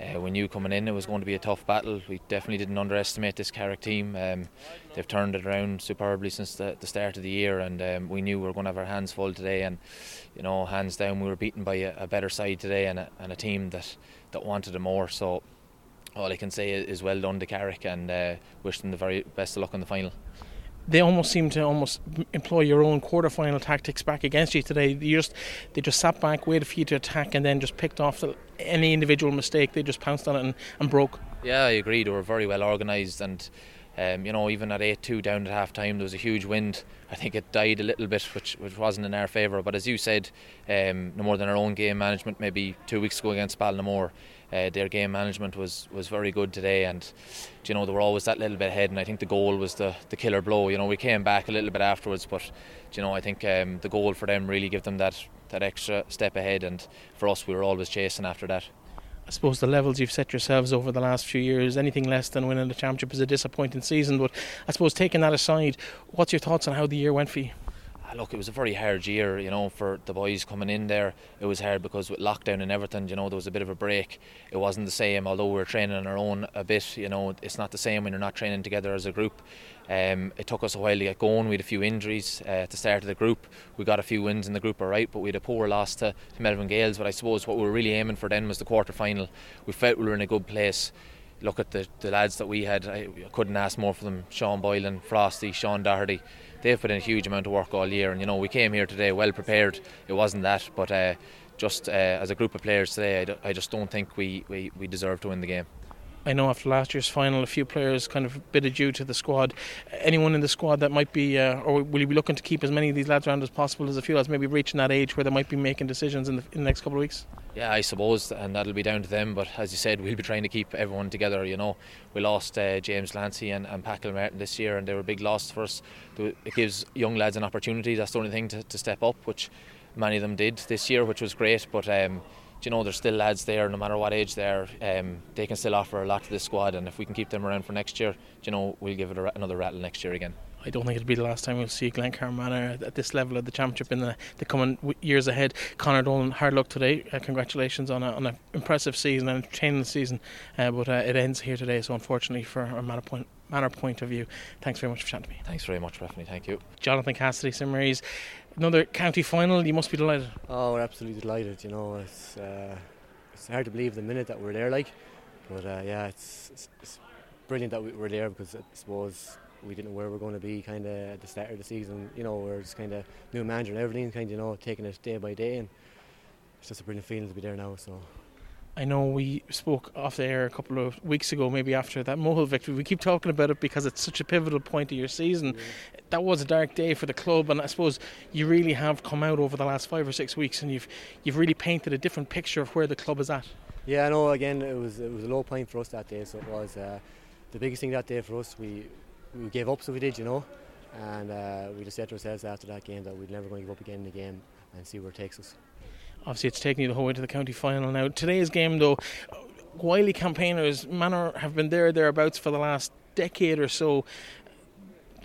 Uh, we knew coming in it was going to be a tough battle. We definitely didn't underestimate this Carrick team. Um, they've turned it around superbly since the, the start of the year, and um, we knew we were going to have our hands full today. And you know, hands down, we were beaten by a, a better side today and a, and a team that, that wanted it more. So all I can say is well done to Carrick, and uh, wish them the very best of luck in the final they almost seem to almost employ your own quarter-final tactics back against you today. You just they just sat back, waited for you to attack, and then just picked off the, any individual mistake. They just pounced on it and, and broke. Yeah, I agree. They were very well organised, and um, you know, even at eight-two down at half time, there was a huge wind. I think it died a little bit, which which wasn't in our favour. But as you said, um, no more than our own game management. Maybe two weeks ago against Ballinamore, uh, their game management was, was very good today, and you know they were always that little bit ahead. And I think the goal was the, the killer blow. You know we came back a little bit afterwards, but you know I think um, the goal for them really gave them that that extra step ahead. And for us, we were always chasing after that. I suppose the levels you've set yourselves over the last few years, anything less than winning the championship is a disappointing season. But I suppose taking that aside, what's your thoughts on how the year went for you? Look, it was a very hard year, you know, for the boys coming in there. It was hard because with lockdown and everything, you know, there was a bit of a break. It wasn't the same, although we were training on our own a bit, you know, it's not the same when you're not training together as a group. Um, it took us a while to get going. We had a few injuries uh, at the start of the group. We got a few wins in the group, all right, but we had a poor loss to, to Melvin Gaels. But I suppose what we were really aiming for then was the quarter final. We felt we were in a good place look at the, the lads that we had, I couldn't ask more for them. Sean Boylan, Frosty, Sean Doherty they've put in a huge amount of work all year. And you know, we came here today well prepared. It wasn't that, but uh, just uh, as a group of players today, I, d- I just don't think we, we, we deserve to win the game. I know after last year's final, a few players kind of bid adieu to the squad. Anyone in the squad that might be, uh, or will you be looking to keep as many of these lads around as possible as a few lads maybe reaching that age where they might be making decisions in the, in the next couple of weeks? Yeah, I suppose, and that'll be down to them. But as you said, we'll be trying to keep everyone together. You know, we lost uh, James Lancy and, and Pat Martin this year, and they were a big losses for us. It gives young lads an opportunity. That's the only thing to, to step up, which many of them did this year, which was great. But um, you know, there's still lads there, no matter what age they are, um, they can still offer a lot to this squad. And if we can keep them around for next year, you know, we'll give it a, another rattle next year again. I don't think it'll be the last time we'll see Glencar Manor at this level of the championship in the, the coming years ahead. Conor Dolan, hard luck today. Uh, congratulations on, a, on an impressive season, an entertaining season. Uh, but uh, it ends here today, so unfortunately, for a Manor point, Manor point of view, thanks very much for chatting to me. Thanks very much, Bethany. Thank you. Jonathan Cassidy, Mary's. Another county final. You must be delighted. Oh, we're absolutely delighted. You know, it's uh, it's hard to believe the minute that we're there, like. But uh, yeah, it's, it's, it's, brilliant that we were there because I suppose we didn't know where we are going to be kind of at the start of the season. You know, we're just kind of new manager and everything, kind of you know taking it day by day, and it's just a brilliant feeling to be there now. So. I know we spoke off the air a couple of weeks ago, maybe after that Mohill victory. We keep talking about it because it's such a pivotal point of your season. Yeah. That was a dark day for the club, and I suppose you really have come out over the last five or six weeks, and you've you've really painted a different picture of where the club is at. Yeah, I know. Again, it was it was a low point for us that day, so it was uh, the biggest thing that day for us. We we gave up, so we did, you know, and uh, we just said to ourselves after that game that we're never going to give up again in the game and see where it takes us. Obviously, it's taken you the whole way to the county final now. Today's game, though, Wiley campaigners, Manor have been there thereabouts for the last decade or so.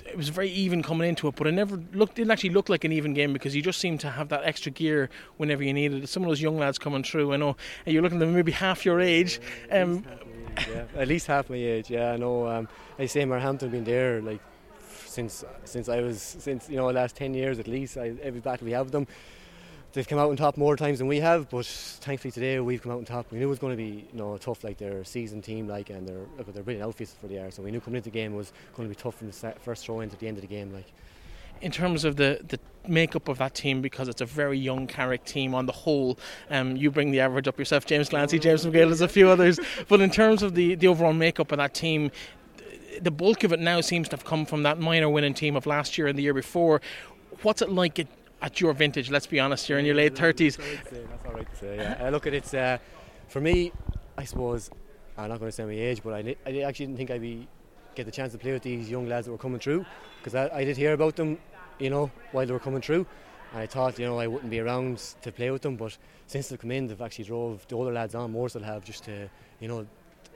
it was very even coming into it, but it never looked didn't actually look like an even game because you just seemed to have that extra gear whenever you needed it. Some of those young lads coming through, I know, and you're looking at them maybe half your age. Um, yeah, at least half my age. Yeah, I know. Um, I say Marhampton been there like since since I was since you know the last ten years at least. I, every battle we have them, they've come out on top more times than we have. But thankfully today we've come out on top. We knew it was going to be you know tough, like their season team, like and they're look they're brilliant outfits for the year. So we knew coming into the game was going to be tough from the first throw in to the end of the game, like in terms of the, the makeup of that team because it's a very young Carrick team on the whole. Um, you bring the average up yourself, James Clancy, James McGill, there's a few others. But in terms of the, the overall makeup of that team, the bulk of it now seems to have come from that minor winning team of last year and the year before. What's it like at, your vintage? Let's be honest, you're in your late 30s. That's all right to say, yeah. uh, look at it, uh, for me, I suppose, I'm not going to say my age, but I, I actually didn't think I'd be get the chance to play with these young lads that were coming through because I, I did hear about them, you know, while they were coming through. And I thought, you know, I wouldn't be around to play with them, but since they've come in, they've actually drove the older lads on more so have just to, you know,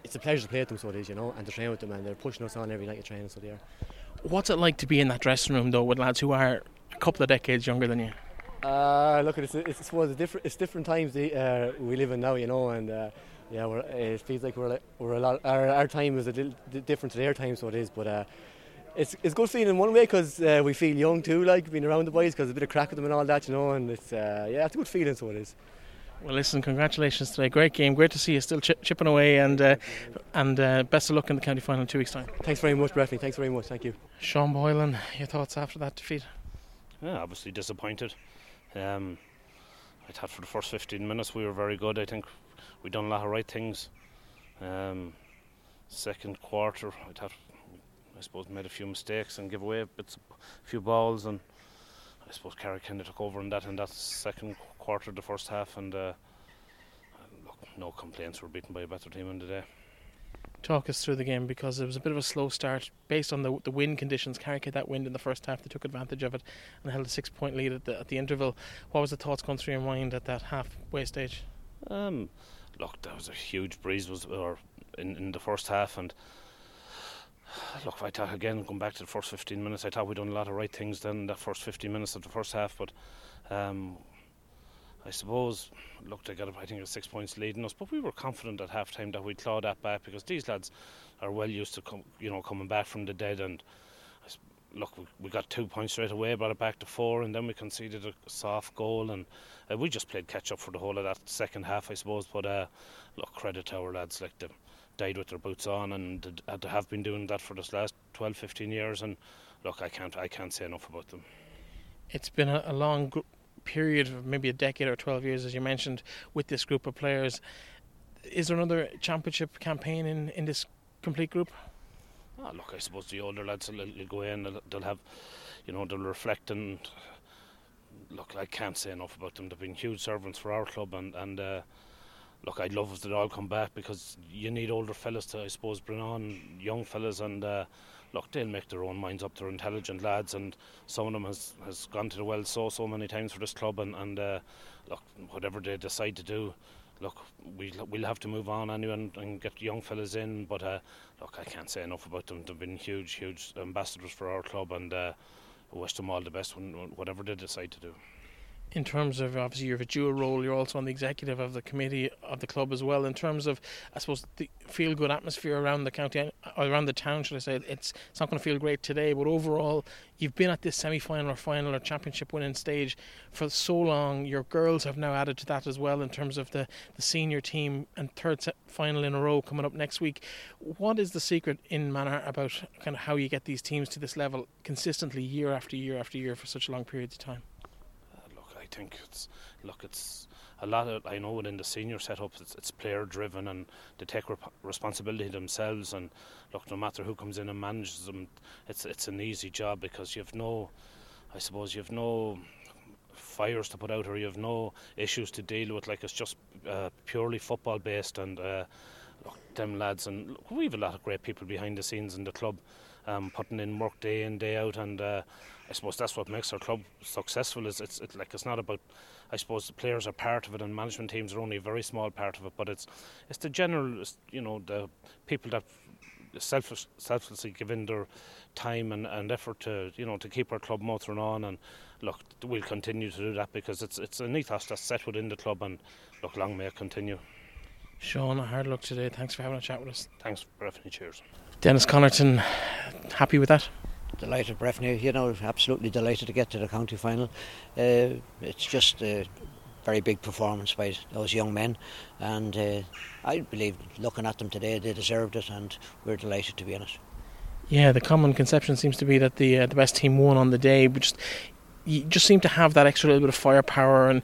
it's a pleasure to play with them, so it is, you know, and to train with them, and they're pushing us on every night of training, so they are. What's it like to be in that dressing room though with lads who are couple of decades younger than you? Uh, look, it's it's, it's, it's different it's different times uh, we live in now, you know, and uh, yeah, we're, it feels like we're we're a lot. Our, our time is a little different to their time, so it is, but. Uh, it's, it's good feeling in one way because uh, we feel young too, like being around the boys, because a bit of crack with them and all that, you know. And it's uh, yeah, it's a good feeling, so it is. Well, listen, congratulations today. Great game. Great to see you still ch- chipping away, and uh, and uh, best of luck in the county final in two weeks' time. Thanks very much, Breffney. Thanks very much. Thank you. Sean Boylan, your thoughts after that defeat? Yeah, obviously disappointed. Um, I thought for the first 15 minutes we were very good. I think we done a lot of right things. Um, second quarter, I thought I suppose made a few mistakes and give away a few balls, and I suppose Carrick kind of took over in that in that second quarter the first half, and uh, look, no complaints. We're beaten by a better team in the day. Talk us through the game because it was a bit of a slow start based on the the wind conditions. Carrick had that wind in the first half; they took advantage of it and held a six point lead at the at the interval. What was the thoughts going through your mind at that halfway stage? Um, look, there was a huge breeze was or in, in the first half, and look, if I thought again going back to the first 15 minutes, I thought we'd done a lot of right things then the first 15 minutes of the first half, but um, I suppose, look, they got, I think, a six points leading us, but we were confident at half time that we'd claw that back because these lads are well used to, com- you know, coming back from the dead. And look, we, we, got two points straight away, brought it back to four, and then we conceded a soft goal, and uh, we just played catch up for the whole of that second half, I suppose. But uh, look, credit to our lads, like them died with their boots on, and they have been doing that for this last 12, 15 years. And look, I can't, I can't say enough about them. It's been a, a long period of maybe a decade or 12 years, as you mentioned, with this group of players. Is there another championship campaign in, in this complete group? Oh, look, I suppose the older lads will, will go in, they'll, they'll, have, you know, they'll reflect and look, I can't say enough about them. They've been huge servants for our club, and and uh, look, I'd love if they'd all come back because you need older fellas to, I suppose, bring on young fellas, and uh, look, they'll make their own minds up. They're intelligent lads, and some of them has, has gone to the well so so many times for this club. And, and uh, look, whatever they decide to do, look, we'll, we'll have to move on anyway and, and get young fellas in. But uh, look, I can't say enough about them. They've been huge, huge ambassadors for our club, and uh, wish them all the best when whatever they decide to do in terms of obviously you have a dual role, you're also on the executive of the committee of the club as well. In terms of, I suppose, the feel good atmosphere around the county, or around the town, should I say? It's it's not going to feel great today, but overall, you've been at this semi final or final or championship winning stage for so long. Your girls have now added to that as well in terms of the, the senior team and third final in a row coming up next week. What is the secret in Manor about kind of how you get these teams to this level consistently year after year after year for such long periods of time? Uh, look, I think it's look, it's a lot of I know within the senior setup, it's, it's player driven and they take rep- responsibility themselves. And look, no matter who comes in and manages them, it's it's an easy job because you've no, I suppose you've no fires to put out or you have no issues to deal with. Like it's just uh, purely football based and. Uh, look, them lads and look, we have a lot of great people behind the scenes in the club, um, putting in work day in day out, and uh, I suppose that's what makes our club successful. Is it's, it's like it's not about. I suppose the players are part of it, and management teams are only a very small part of it. But it's it's the general, you know, the people that selfish, selflessly give in their time and, and effort to you know to keep our club motoring on and look we'll continue to do that because it's it's an ethos that's set within the club and look long may it continue. Sean, a hard luck today. Thanks for having a chat with us. Thanks, Breffney. Cheers. Dennis Connaughton, happy with that? Delighted, Breffney. You know, absolutely delighted to get to the county final. Uh, it's just a very big performance by those young men, and uh, I believe looking at them today, they deserved it, and we're delighted to be in it. Yeah, the common conception seems to be that the uh, the best team won on the day. But just you just seem to have that extra little bit of firepower, and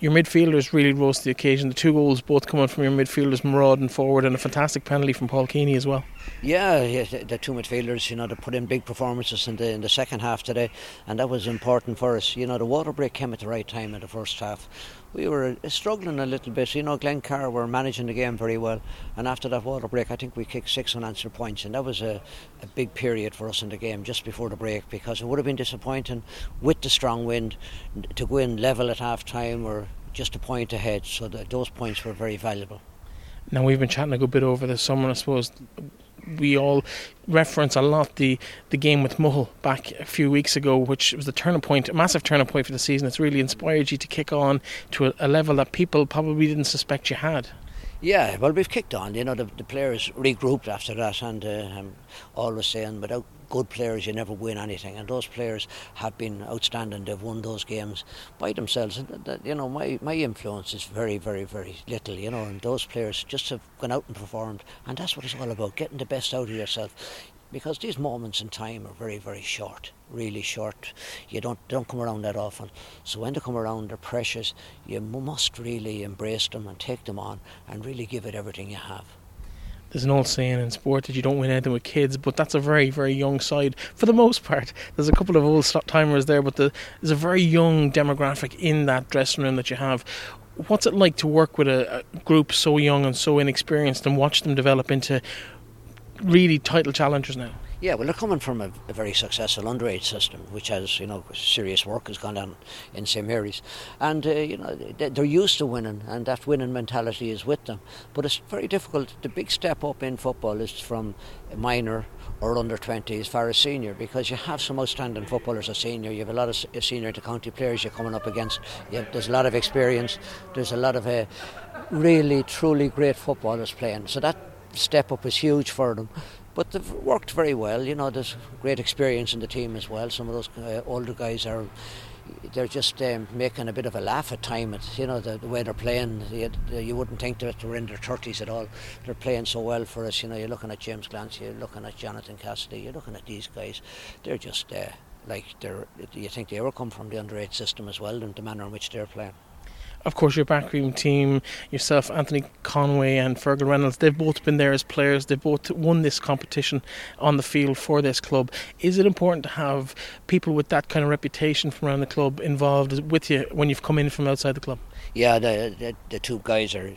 your midfielders really rose to the occasion. The two goals both coming from your midfielders, Murad and forward, and a fantastic penalty from Paul Keeney as well. Yeah, yeah the, the, two midfielders, you know, they put in big performances in the in the second half today, and that was important for us. You know, the water break came at the right time in the first half we were uh, struggling a little bit. You know, Glencar were managing the game very well, and after that water break, I think we kicked six unanswered points, and that was a, a big period for us in the game just before the break because it would have been disappointing with the strong wind to go in level at half time or just a point ahead. So that those points were very valuable. Now we've been chatting a good bit over the summer, I suppose we all reference a lot the, the game with Mohill back a few weeks ago, which was the turning point, a massive turning point for the season. It's really inspired you to kick on to a, a level that people probably didn't suspect you had. Yeah, well, we've kicked on. You know, the, the players regrouped after that, and uh, I'm always saying, without good players, you never win anything. And those players have been outstanding. They've won those games by themselves. And, you know, my, my influence is very, very, very little, you know, and those players just have gone out and performed. And that's what it's all about, getting the best out of yourself because these moments in time are very very short really short you don't don't come around that often so when they come around they're precious you must really embrace them and take them on and really give it everything you have there's an old saying in sport that you don't win anything with kids, but that's a very, very young side for the most part. There's a couple of old stop timers there, but the, there's a very young demographic in that dressing room that you have. What's it like to work with a, a group so young and so inexperienced and watch them develop into really title challengers now? Yeah, well, they're coming from a, a, very successful underage system, which has, you know, serious work has gone on in St Mary's, and uh, you know they're used to winning, and that winning mentality is with them. But it's very difficult. The big step up in football is from minor or under 20 as far as senior because you have some outstanding footballers as senior. You have a lot of senior to county players you're coming up against. Have, there's a lot of experience. There's a lot of uh, really, truly great footballers playing. So that step up is huge for them. But they've worked very well. You know, there's great experience in the team as well. Some of those uh, older guys are they're just um, making a bit of a laugh at time. It's, you know the, the way they're playing. You, you, wouldn't think that they're in their thirties at all. They're playing so well for us. You know, you're looking at James Clancy, you're looking at Jonathan Cassidy, you're looking at these guys. They're just uh, like they're. You think they ever come from the underage system as well, and the manner in which they're playing of course, your backroom team, yourself, Anthony Conway, and Fergal Reynolds, they've both been there as players. They've both won this competition on the field for this club. Is it important to have people with that kind of reputation from around the club involved with you when you've come in from outside the club? Yeah, the, the, the two guys are,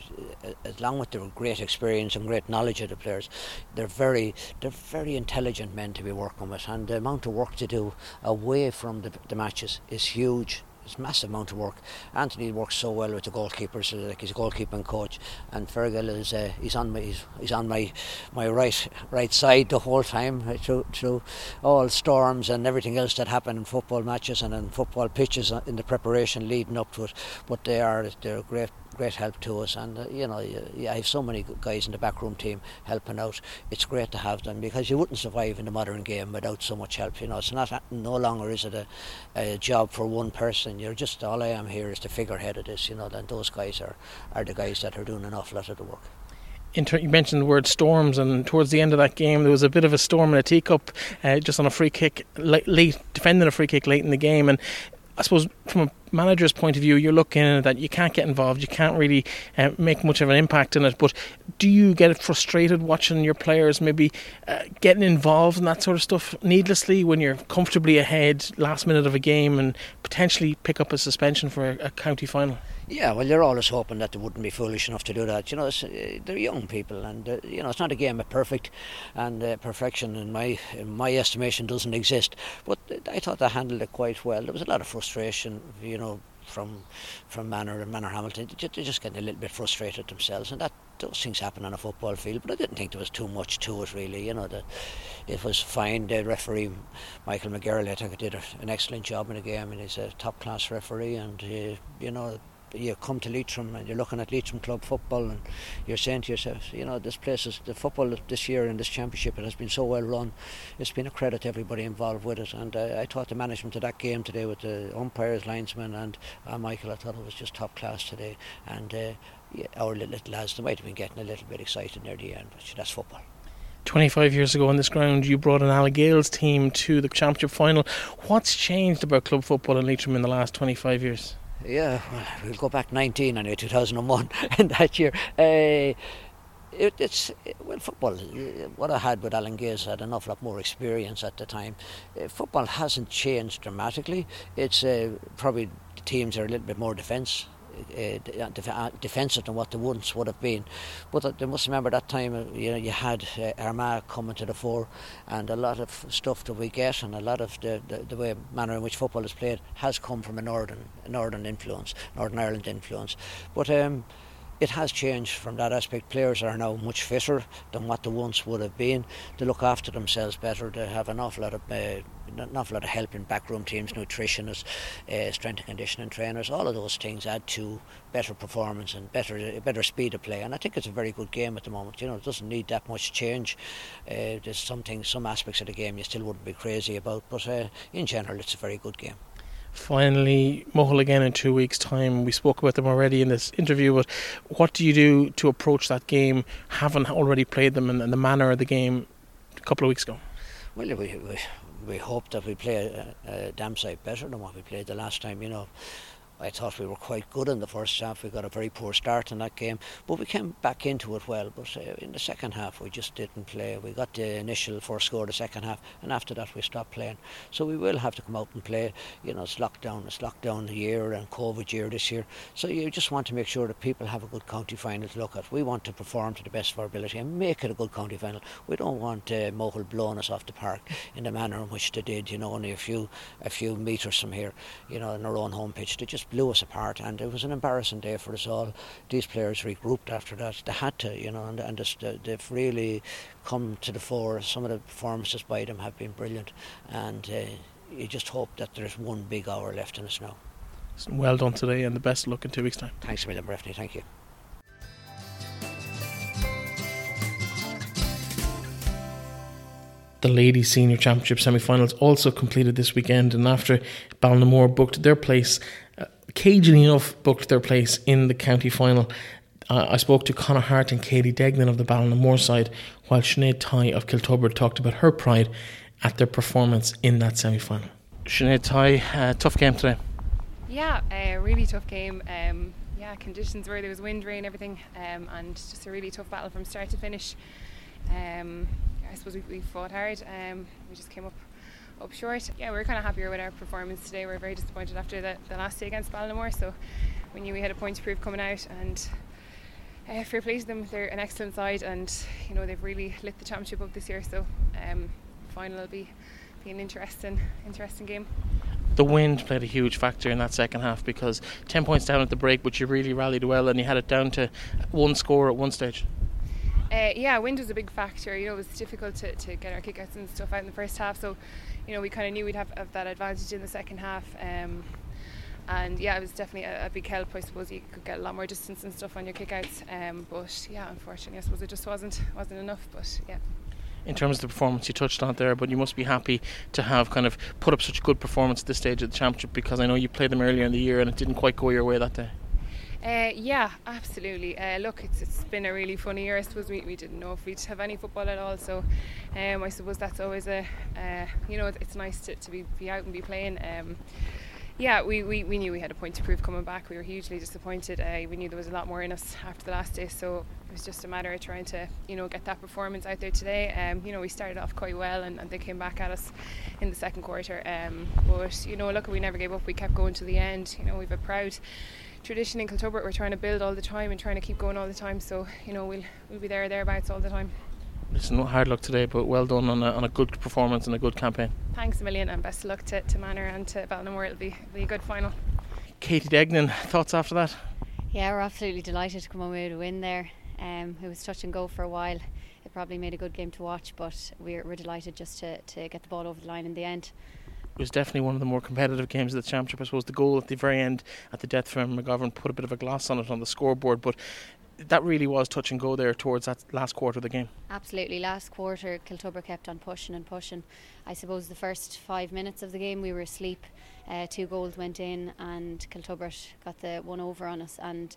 along with their great experience and great knowledge of the players, they're very they're very intelligent men to be working with, and the amount of work to do away from the, the matches is huge it's a massive amount of work. Anthony works so well with the goalkeepers, so like he's a goalkeeping coach, and Fergal is uh, he's on my he's, he's, on my my right right side the whole time uh, through through all storms and everything else that happened in football matches and in football pitches uh, in the preparation leading up to it. But they are they're great great help to us. And uh, you know, I have so many guys in the backroom team helping out. It's great to have them because you wouldn't survive in the modern game without so much help. You know, it's not no longer is it a, a job for one person. You're just all I am here is the figurehead of this. You know, and those guys are are the guys that are doing an awful lot of the work. You mentioned the word storms, and towards the end of that game, there was a bit of a storm in a teacup, uh, just on a free kick, late, late, defending a free kick late in the game. And I suppose from a manager's point of view, you're looking at that you can't get involved, you can't really uh, make much of an impact in it. But do you get frustrated watching your players maybe uh, getting involved in that sort of stuff needlessly when you're comfortably ahead last minute of a game and potentially pick up a suspension for a, a county final? Yeah, well, you're always hoping that they wouldn't be foolish enough to do that. You know, uh, they're young people, and uh, you know it's not a game of perfect, and uh, perfection in my in my estimation doesn't exist. But I thought they handled it quite well. There was a lot of frustration, you know, from from Manor and Manorhamilton. They're just getting a little bit frustrated themselves, and that those things happen on a football field. But I didn't think there was too much to it really. You know that it was fine. The referee Michael McGarrell, I think, did an excellent job in the game, and he's a top class referee. And uh, you know you come to Leitrim and you're looking at Leitrim club football and you're saying to yourself, you know, this place is the football this year in this championship it has been so well run. It's been a credit to everybody involved with it. And uh, I thought the management of that game today with the umpires, linesmen, and uh, Michael, I thought it was just top class today. And uh, yeah, our little, little lads, they might have been getting a little bit excited near the end, but that's football. 25 years ago on this ground, you brought an Allen Gaels team to the championship final. What's changed about club football in Leitrim in the last 25 years? Yeah, well, we'll go back 19 and 2001 in that year. Uh, it, it's well, football. What I had with Allen Gaels had an awful lot more experience at the time. Uh, football hasn't changed dramatically. It's uh, probably the teams are a little bit more defence uh, uh, defensive than what the once would have been. But uh, they must remember that time, uh, you know, you had uh, Armagh coming to the fore, and a lot of stuff that we get, and a lot of the, the, the way manner in which football is played has come from a northern northern influence, Northern Ireland influence. But um, it has changed from that aspect. Players are now much fitter than what they once would have been. They look after themselves better. They have an awful lot of uh, an awful lot of help in backroom teams, nutritionists, uh, strength and conditioning trainers. All of those things add to better performance and better better speed of play. And I think it's a very good game at the moment. You know, it doesn't need that much change. Uh, there's something, some aspects of the game you still wouldn't be crazy about, but uh, in general, it's a very good game finally Mohill again in two weeks' time. We spoke about them already in this interview, but what do you do to approach that game, having already played them in the manner of the game a couple of weeks ago? Well, we, we, we hope that we play a, a damn sight better than what we played the last time, you know. I thought we were quite good in the first half. We got a very poor start in that game, but we came back into it well. But uh, in the second half, we just didn't play. We got the initial first score the second half, and after that, we stopped playing. So we will have to come out and play. You know, it's lockdown. It's lockdown year and COVID year this year. So you just want to make sure that people have a good county final to look at. We want to perform to the best of our ability and make it a good county final. We don't want uh, Mohill blowing us off the park in the manner in which they did. You know, only a few a few metres from here. You know, in our own home pitch, they just blew us apart, and it was an embarrassing day for us all. These players regrouped after that; they had to, you know, and, and just, uh, they've really come to the fore. Some of the performances by them have been brilliant, and uh, you just hope that there's one big hour left in us now. Well done today, and the best luck in two weeks' time. Thanks a million, Breffney. Thank you. The Ladies Senior Championship semi finals also completed this weekend, and after Ballinamore booked their place, cagily enough, booked their place in the county final. Uh, I spoke to Conor Hart and Katie Degnan of the Ballinamore side, while Sinead Tighe of Kiltubbrid talked about her pride at their performance in that semi final. Sinead Tighe, uh, tough game today. Yeah, a really tough game. Um, yeah, conditions were there was wind, rain, everything, um, and just a really tough battle from start to finish. Um, I suppose we, we fought hard. Um, we just came up up short. Yeah, we are kind of happier with our performance today. We are very disappointed after the, the last day against Ballinamore. So we knew we had a point to prove coming out, and uh, fair play to them. They're an excellent side, and you know they've really lit the championship up this year. So um, final will be be an interesting interesting game. The wind played a huge factor in that second half because ten points down at the break, but you really rallied well, and you had it down to one score at one stage. Uh, yeah, wind was a big factor. You know, it was difficult to, to get our kickouts and stuff out in the first half. So, you know, we kind of knew we'd have, have, that advantage in the second half. Um, and yeah, it was definitely a, a, big help. I suppose you could get a lot more distance and stuff on your kickouts. Um, but yeah, unfortunately, I suppose it just wasn't wasn't enough. But yeah. In terms of the performance you touched on there, but you must be happy to have kind of put up such a good performance at this stage of the championship because I know you played them earlier in the year and it didn't quite go your way that day. Uh, yeah, absolutely. Uh, look, it's, it's been a really funny year. I suppose we, we didn't know if we'd have any football at all. So um, I suppose that's always a, uh, you know, it's nice to, to be, be out and be playing. Um, yeah, we, we, we knew we had a point to prove coming back. We were hugely disappointed. Uh, we knew there was a lot more in us after the last day, so it was just a matter of trying to, you know, get that performance out there today. Um, you know, we started off quite well, and, and they came back at us in the second quarter. Um, but you know, look, we never gave up. We kept going to the end. You know, we've a proud tradition in Kiltubbrid we're trying to build all the time and trying to keep going all the time. So you know we'll we'll be there thereabouts all the time. It's Listen, hard luck today, but well done on a, on a good performance and a good campaign. Thanks a million, and best of luck to, to Manor and to Ballinamore. It'll be, be a good final. Katie Degnan, thoughts after that? Yeah, we're absolutely delighted to come away with a win there. Um, it was touch and go for a while. It probably made a good game to watch, but we're, we're delighted just to, to get the ball over the line in the end. Was definitely one of the more competitive games of the championship. I suppose the goal at the very end, at the death from McGovern, put a bit of a gloss on it on the scoreboard, but that really was touch and go there towards that last quarter of the game. Absolutely. Last quarter, Kiltubbrid kept on pushing and pushing. I suppose the first five minutes of the game, we were asleep. Uh, two goals went in, and Kiltubbrid got the one over on us. And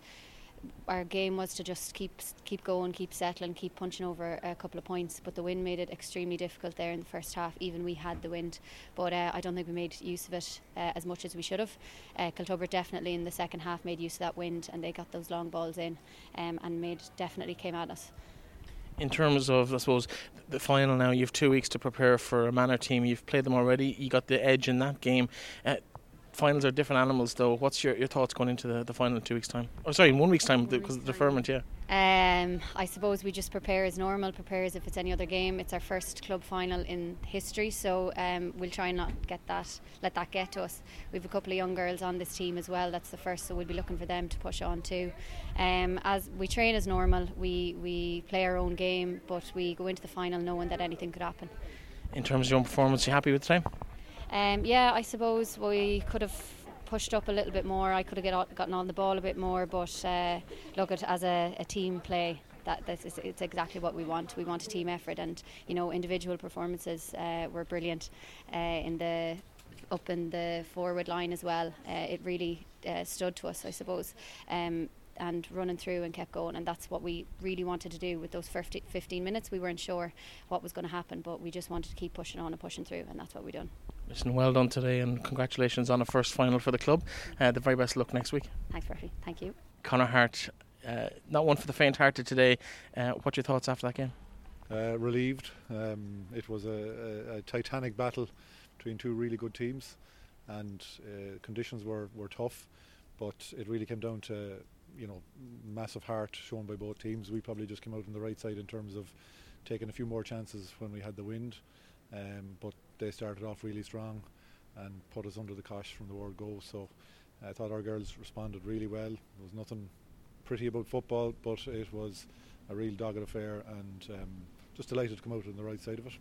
our game was to just keep keep going, keep settling, keep punching over a couple of points. But the wind made it extremely difficult there in the first half. Even we had the wind, but uh, I don't think we made use of it uh, as much as we should have. Uh, Kiltubbrid definitely in the second half made use of that wind, and they got those long balls in, um, and made definitely came at us in terms of, I suppose, the final now, you have two weeks to prepare for a Manor team. You've played them already. You got the edge in that game. Uh, finals are different animals, though. What's your, your thoughts going into the, the final in two weeks' time? Oh, sorry, in one week's time because of the deferment, yeah. Um, I suppose we just prepare as normal, prepare as if it's any other game. It's our first club final in history, so um, we'll try and not get that, let that get to us. We have a couple of young girls on this team as well. That's the first, so we'll be looking for them to push on too. Um, as we train as normal, we we play our own game, but we go into the final knowing that anything could happen. In terms of your own performance, you happy with the time? Um, yeah, I suppose we could have pushed up a little bit more. I could have get, gotten on the ball a bit more, but uh, look at as a, a team play. That this is, it's exactly what we want. We want a team effort, and you know individual performances uh, were brilliant uh, in the up in the forward line as well. Uh, it really uh, stood to us, I suppose. Um, and running through and kept going and that's what we really wanted to do with those 15 minutes we weren't sure what was going to happen but we just wanted to keep pushing on and pushing through and that's what we done Listen, well done today and congratulations on a first final for the club. Uh, the very best luck next week. Thanks, Bertie. Thank you. Conor Hart, uh, not one for the faint-hearted today. Uh, what your thoughts after that game? Uh, relieved. Um, it was a, a, a, titanic battle between two really good teams, and uh, conditions were, were tough. But it really came down to you know massive heart shown by both teams. We probably just came out on the right side in terms of taking a few more chances when we had the wind. Um, but they started off really strong and put us under the cosh from the word go. So I thought our girls responded really well. There was nothing pretty about football, but it was a real dogged affair, and um, just delighted to come out on the right side of it.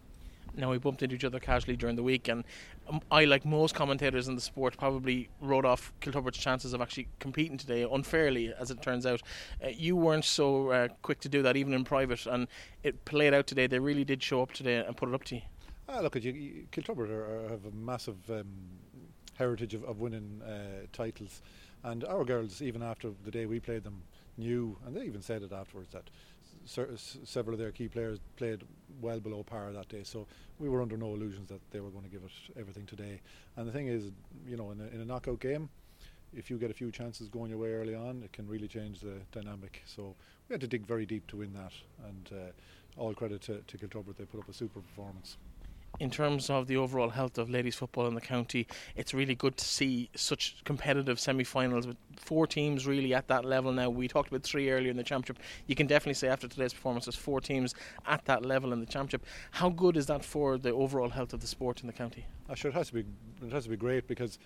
Now we bumped into each other casually during the week, and um, I, like most commentators in the sport, probably wrote off Kiltubbrid's chances of actually competing today unfairly, as it turns out. Uh, you weren't so uh, quick to do that, even in private, and it played out today. They really did show up today and put it up to you. Ah, look, you, you, have a massive um, heritage of, of winning uh, titles, and our girls, even after the day we played them, knew, and they even said it afterwards that several of their key players played well below par that day. So we were under no illusions that they were going to give it everything today. And the thing is, you know, in a, in a knockout game, if you get a few chances going your way early on, it can really change the dynamic. So we had to dig very deep to win that, and uh, all credit to, to Kiltubbrid, they put up a super performance in terms of the overall health of ladies football in the county, it's really good to see such competitive semi-finals with four teams really at that level now. We talked about three earlier in the championship. You can definitely say after today's performance, there's four teams at that level in the championship. How good is that for the overall health of the sport in the county? Uh, sure, it has to be. It has to be great because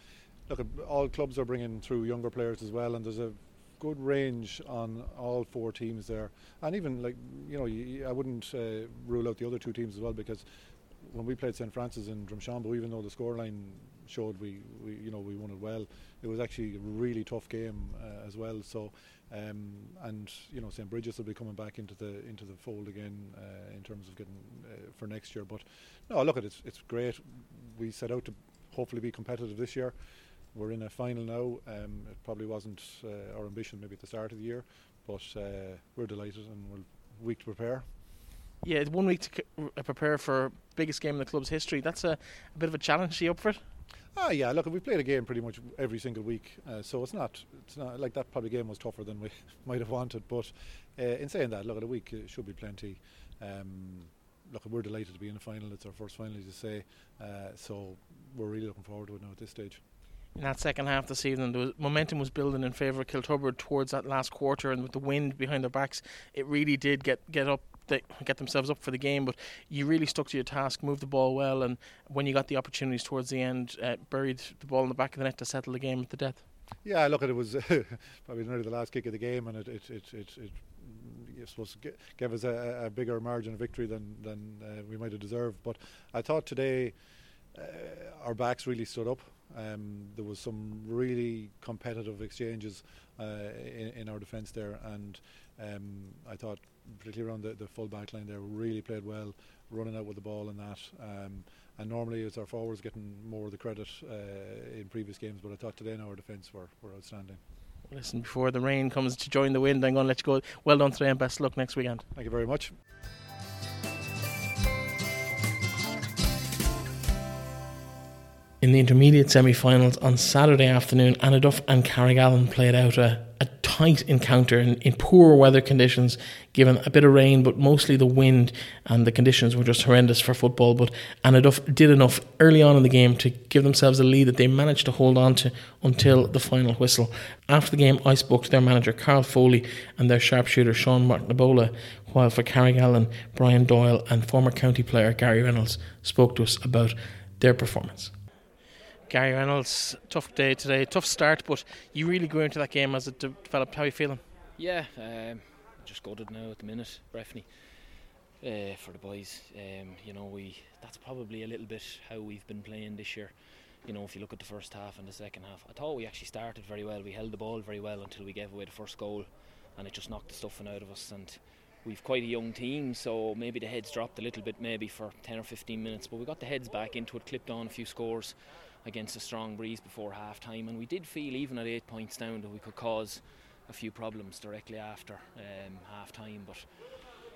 look, all clubs are bringing through younger players as well, and there's a good range on all four teams there. And even like you know, I wouldn't uh, rule out the other two teams as well because when we played St Francis in Drumshanbo, even though the scoreline showed we, we you know we won it well, it was actually a really tough game uh, as well. So, um, and you know St Bridges will be coming back into the into the fold again uh, in terms of getting uh, for next year. But no, look at it, it's great. We set out to hopefully be competitive this year. We're in a final now. Um, it probably wasn't uh, our ambition maybe at the start of the year, but uh, we're delighted and we're week to prepare yeah, one week to uh, prepare for biggest game in the club's history. That's a, a bit of a challenge. Are you up for it? Ah, yeah. Look, we played a game pretty much every single week, uh, so it's not it's not like that. Probably game was tougher than we might have wanted, but uh, in saying that, look at a week it should be plenty. Um, look, we're delighted to be in the final. It's our first final, as you say, uh, so we're really looking forward to it now at this stage in that second half this evening, the momentum was building in favour of Kiltubbrid towards that last quarter, and with the wind behind their backs, it really did get get up they get themselves up for the game. But you really stuck to your task, moved the ball well, and when you got the opportunities towards the end, uh, buried the ball in the back of the net to settle the game at the death. Yeah, look, it was probably nearly the last kick of the game, and it it it it, it I suppose gave us a, a, bigger margin of victory than than uh, we might have deserved. But I thought today uh, our backs really stood up. Um, there was some really competitive exchanges uh, in, in, our defence there, and um, I thought particularly around the, the full back line there really played well, running out with the ball and that. Um, and normally it's our forwards getting more of the credit uh, in previous games, but I thought today now our defence were, were outstanding. Listen, before the rain comes to join the wind, I'm going to let you go. Well done today and best luck next weekend. Thank you very much. In the intermediate semi finals on Saturday afternoon, Annaduff and Carrigallen played out a tight encounter in, in poor weather conditions, given a bit of rain, but mostly the wind and the conditions were just horrendous for football. But Annaduff did enough early on in the game to give themselves a lead that they managed to hold on to until the final whistle. After the game, I spoke to their manager Carl Foley and their sharpshooter Sean Martinabola, while for Carrigallen, Brian Doyle and former county player Gary Reynolds spoke to us about their performance. Gary Reynolds, tough day today, tough start, but you really grew into that game as it developed. How are you feeling? Yeah, um, just it now at the minute, Breffney, uh, for the boys. Um, you know, we that's probably a little bit how we've been playing this year. You know, if you look at the first half and the second half, I thought we actually started very well. We held the ball very well until we gave away the first goal, and it just knocked the stuffing out of us. And we've quite a young team, so maybe the heads dropped a little bit, maybe for 10 or 15 minutes. But we got the heads back into it, clipped on a few scores against a strong breeze before half time. And we did feel, even at eight points down, that we could cause a few problems directly after um, half time. But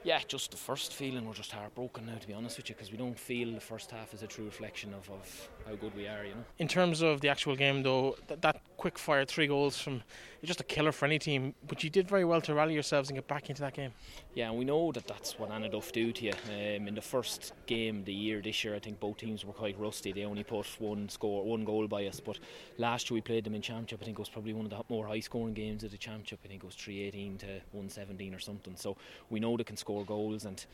yeah, just the first feeling, we're just heartbroken now, to be honest with you, because we don't feel the first half is a true reflection of, of how good we are, you know. In terms of the actual game, though, that, that quick fire three goals from it's just a killer for any team. But you did very well to rally yourselves and get back into that game. Yeah, and we know that that's what Annaduff do to you. Um, in the first game of the year this year, I think both teams were quite rusty. They only put one score, one goal by us. But last year we played them in championship. I think it was probably one of the more high-scoring games of the championship. I think it was 318 to 117 or something. So we know they can score goals and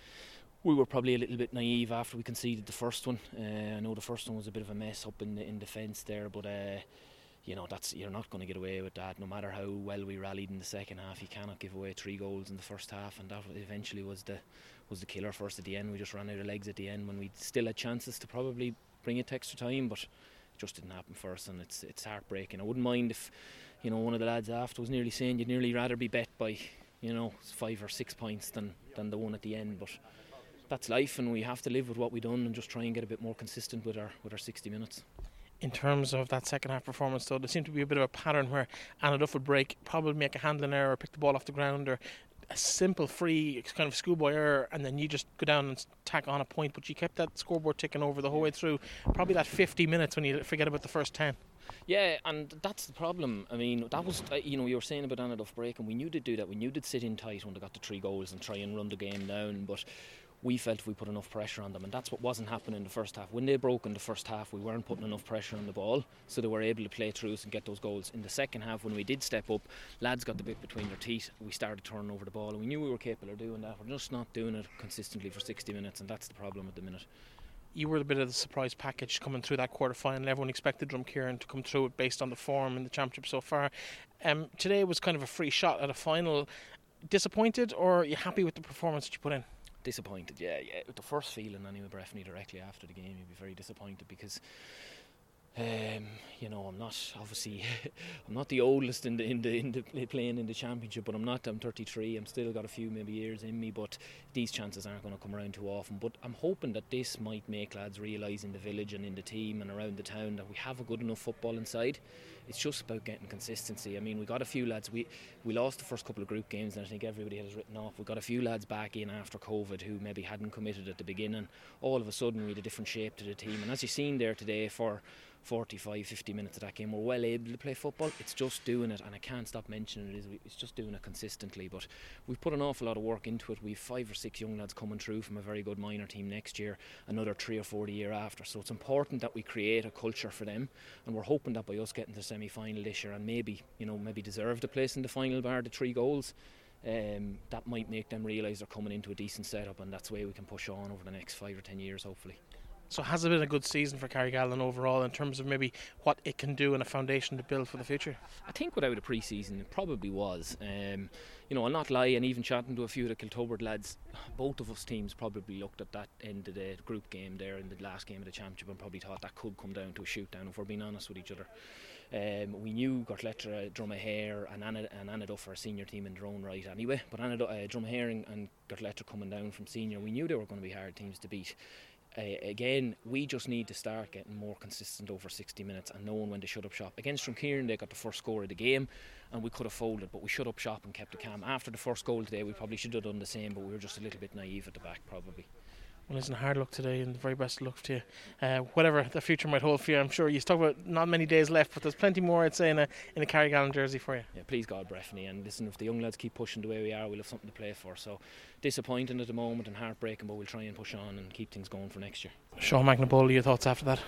we were probably a little bit naive after we conceded the first one. Uh, I know the first one was a bit of a mess up in the in defence there, but uh, you know that's you're not going to get away with that. No matter how well we rallied in the second half, you cannot give away three goals in the first half, and that eventually was the was the killer for us at the end. We just ran out of legs at the end when we still had chances to probably bring it to extra time, but it just didn't happen for us, and it's it's heartbreaking. I wouldn't mind if you know one of the lads after was nearly saying you'd nearly rather be bet by you know five or six points than than the one at the end, but that's life, and we have to live with what we've done and just try and get a bit more consistent with our with our 60 minutes in terms of that second half performance, though, there seemed to be a bit of a pattern where Annaduff would break, probably make a handling error, or pick the ball off the ground, or a simple free kind of schoolboy error, and then you just go down and tack on a point. But you kept that scoreboard ticking over the whole way through, probably that 50 minutes when you forget about the first 10. Yeah, and that's the problem. I mean, that was, uh, you know, you were saying about Annaduff break, and we knew to do that. We knew to sit in tight when they got the three goals and try and run the game down. But we felt we put enough pressure on them, and that's what wasn't happening in the first half. When they broke in the first half, we weren't putting enough pressure on the ball, so they were able to play through us and get those goals. In the second half, when we did step up, lads got the bit between their teeth. We started turning over the ball, and we knew we were capable of doing that. We're just not doing it consistently for 60 minutes, and that's the problem at the minute. You were a bit of the surprise package coming through that quarter final. Everyone expected Drumkeerin to come through it based on the form in the championship so far. Um, today was kind of a free shot at a final. Disappointed, or are you happy with the performance that you put in? Disappointed. Yeah, yeah. The first feeling anyway, Breffney directly after the game, you'd be very disappointed because. Um, you know, I'm not obviously I'm not the oldest in the in the in the playing in the championship, but I'm not. I'm 33. I'm still got a few maybe years in me, but these chances aren't going to come around too often. But I'm hoping that this might make lads realise in the village and in the team and around the town that we have a good enough football inside it's just about getting consistency. I mean, we got a few lads. We we lost the first couple of group games, and I think everybody has written off. We got a few lads back in after COVID who maybe hadn't committed at the beginning. All of a sudden, we had a different shape to the team, and as you've seen there today, for 45, 50 minutes of that game. We're well able to play football. It's just doing it, and I can't stop mentioning it. it's just doing it consistently. But we've put an awful lot of work into it. We've five or six young lads coming through from a very good minor team next year, another three or four the year after. So it's important that we create a culture for them, and we're hoping that by us getting to the semi-final this year, and maybe you know maybe deserve the place in the final bar the three goals. Um, that might make them realise they're coming into a decent setup, and that's the way we can push on over the next five or ten years, hopefully So has it been a good season for Carrigallen overall in terms of maybe what it can do and a foundation to build for the future? I think without a pre-season, it probably was. Um, you know, I'll not lie, and even chatting to a few of the Kiltubbrid lads, both of us teams probably looked at that end of the group game there in the last game of the championship and probably thought that could come down to a shoot down if we're being honest with each other. Um, we knew Gortletteragh, Dromahair, and Anna, and Annaduff are a senior team in their own right anyway. But Anna, uh, Dromahair and, and Gortletteragh coming down from senior, we knew they were going to be hard teams to beat. Uh, again, we just need to start getting more consistent over 60 minutes and knowing when to shut up shop. Against Drumkeerin, they got the first score of the game and we could have folded, but we shut up shop and kept it calm. After the first goal today, we probably should have done the same, but we were just a little bit naive at the back, probably. Well, listen, hard luck today and the very best luck to you. Uh, whatever the future might hold for you, I'm sure you talk about not many days left, but there's plenty more, I'd say, in a, in a Carrigallen jersey for you. Yeah, please God, Breffni. And listen, if the young lads keep pushing the way we are, we'll have something to play for. So disappointing at the moment and heartbreaking, but we'll try and push on and keep things going for next year. Sean Magnaboli, your thoughts after that?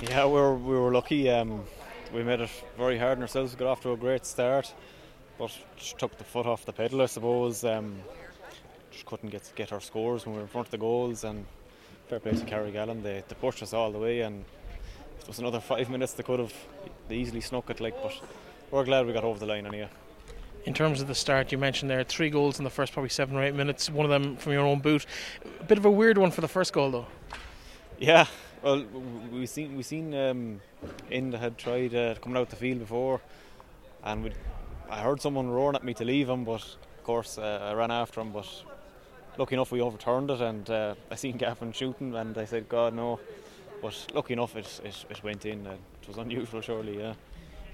Yeah, we were, we were lucky. Um, we made it very hard on ourselves. We got off to a great start, but took the foot off the pedal, I suppose. Um, just couldn't get get our scores when we were in front of the goals. And fair play to Carrigallen, they, they pushed us all the way. And if it was another five minutes, they could have they easily snuck it. Like, but we're glad we got over the line anyway. In terms of the start, you mentioned there three goals in the first probably seven or eight minutes. One of them from your own boot. A bit of a weird one for the first goal, though. Yeah, well, we seen we seen um, Enda had tried uh, coming out the field before, and we I heard someone roaring at me to leave him, but of course uh, I ran after him. But lucky enough, we overturned it, and uh, I seen Gavin shooting, and I said, "God no!" But lucky enough, it it, it went in. and it was unusual, surely, yeah.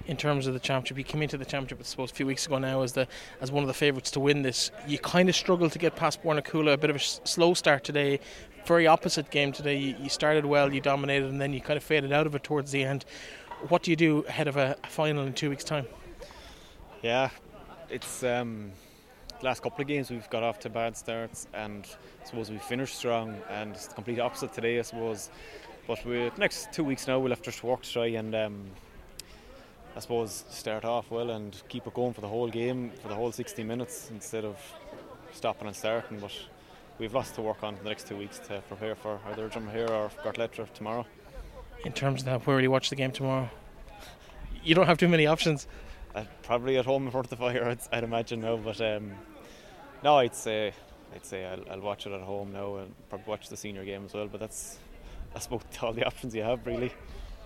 In terms of the championship, you came into the championship, I suppose, a few weeks ago now as the as one of the favourites to win this. You kind of struggled to get past Bornacoola. A bit of a slow start today. Very opposite game today. You, you started well, you dominated, and then you kind of faded out of it towards the end. What do you do ahead of a, a final in two weeks' time? Yeah, it's um, last couple of games we've got off to bad starts, and I suppose we finished strong, and it's the complete opposite today, I suppose. But we the next two weeks now we'll have to work to try and um, I suppose start off well and keep it going for the whole game, for the whole 60 minutes instead of stopping and starting. But we've lots to work on the next two weeks to prepare for either Dromahair or Gortletteragh tomorrow. In terms of that, where will you watch the game tomorrow? You don't have too many options. Uh, probably at home in front of the fire, I'd, I'd imagine now. But um, no, I'd say I'd say I'll, I'll, watch it at home now and probably watch the senior game as well. But that's that's about all the options you have really.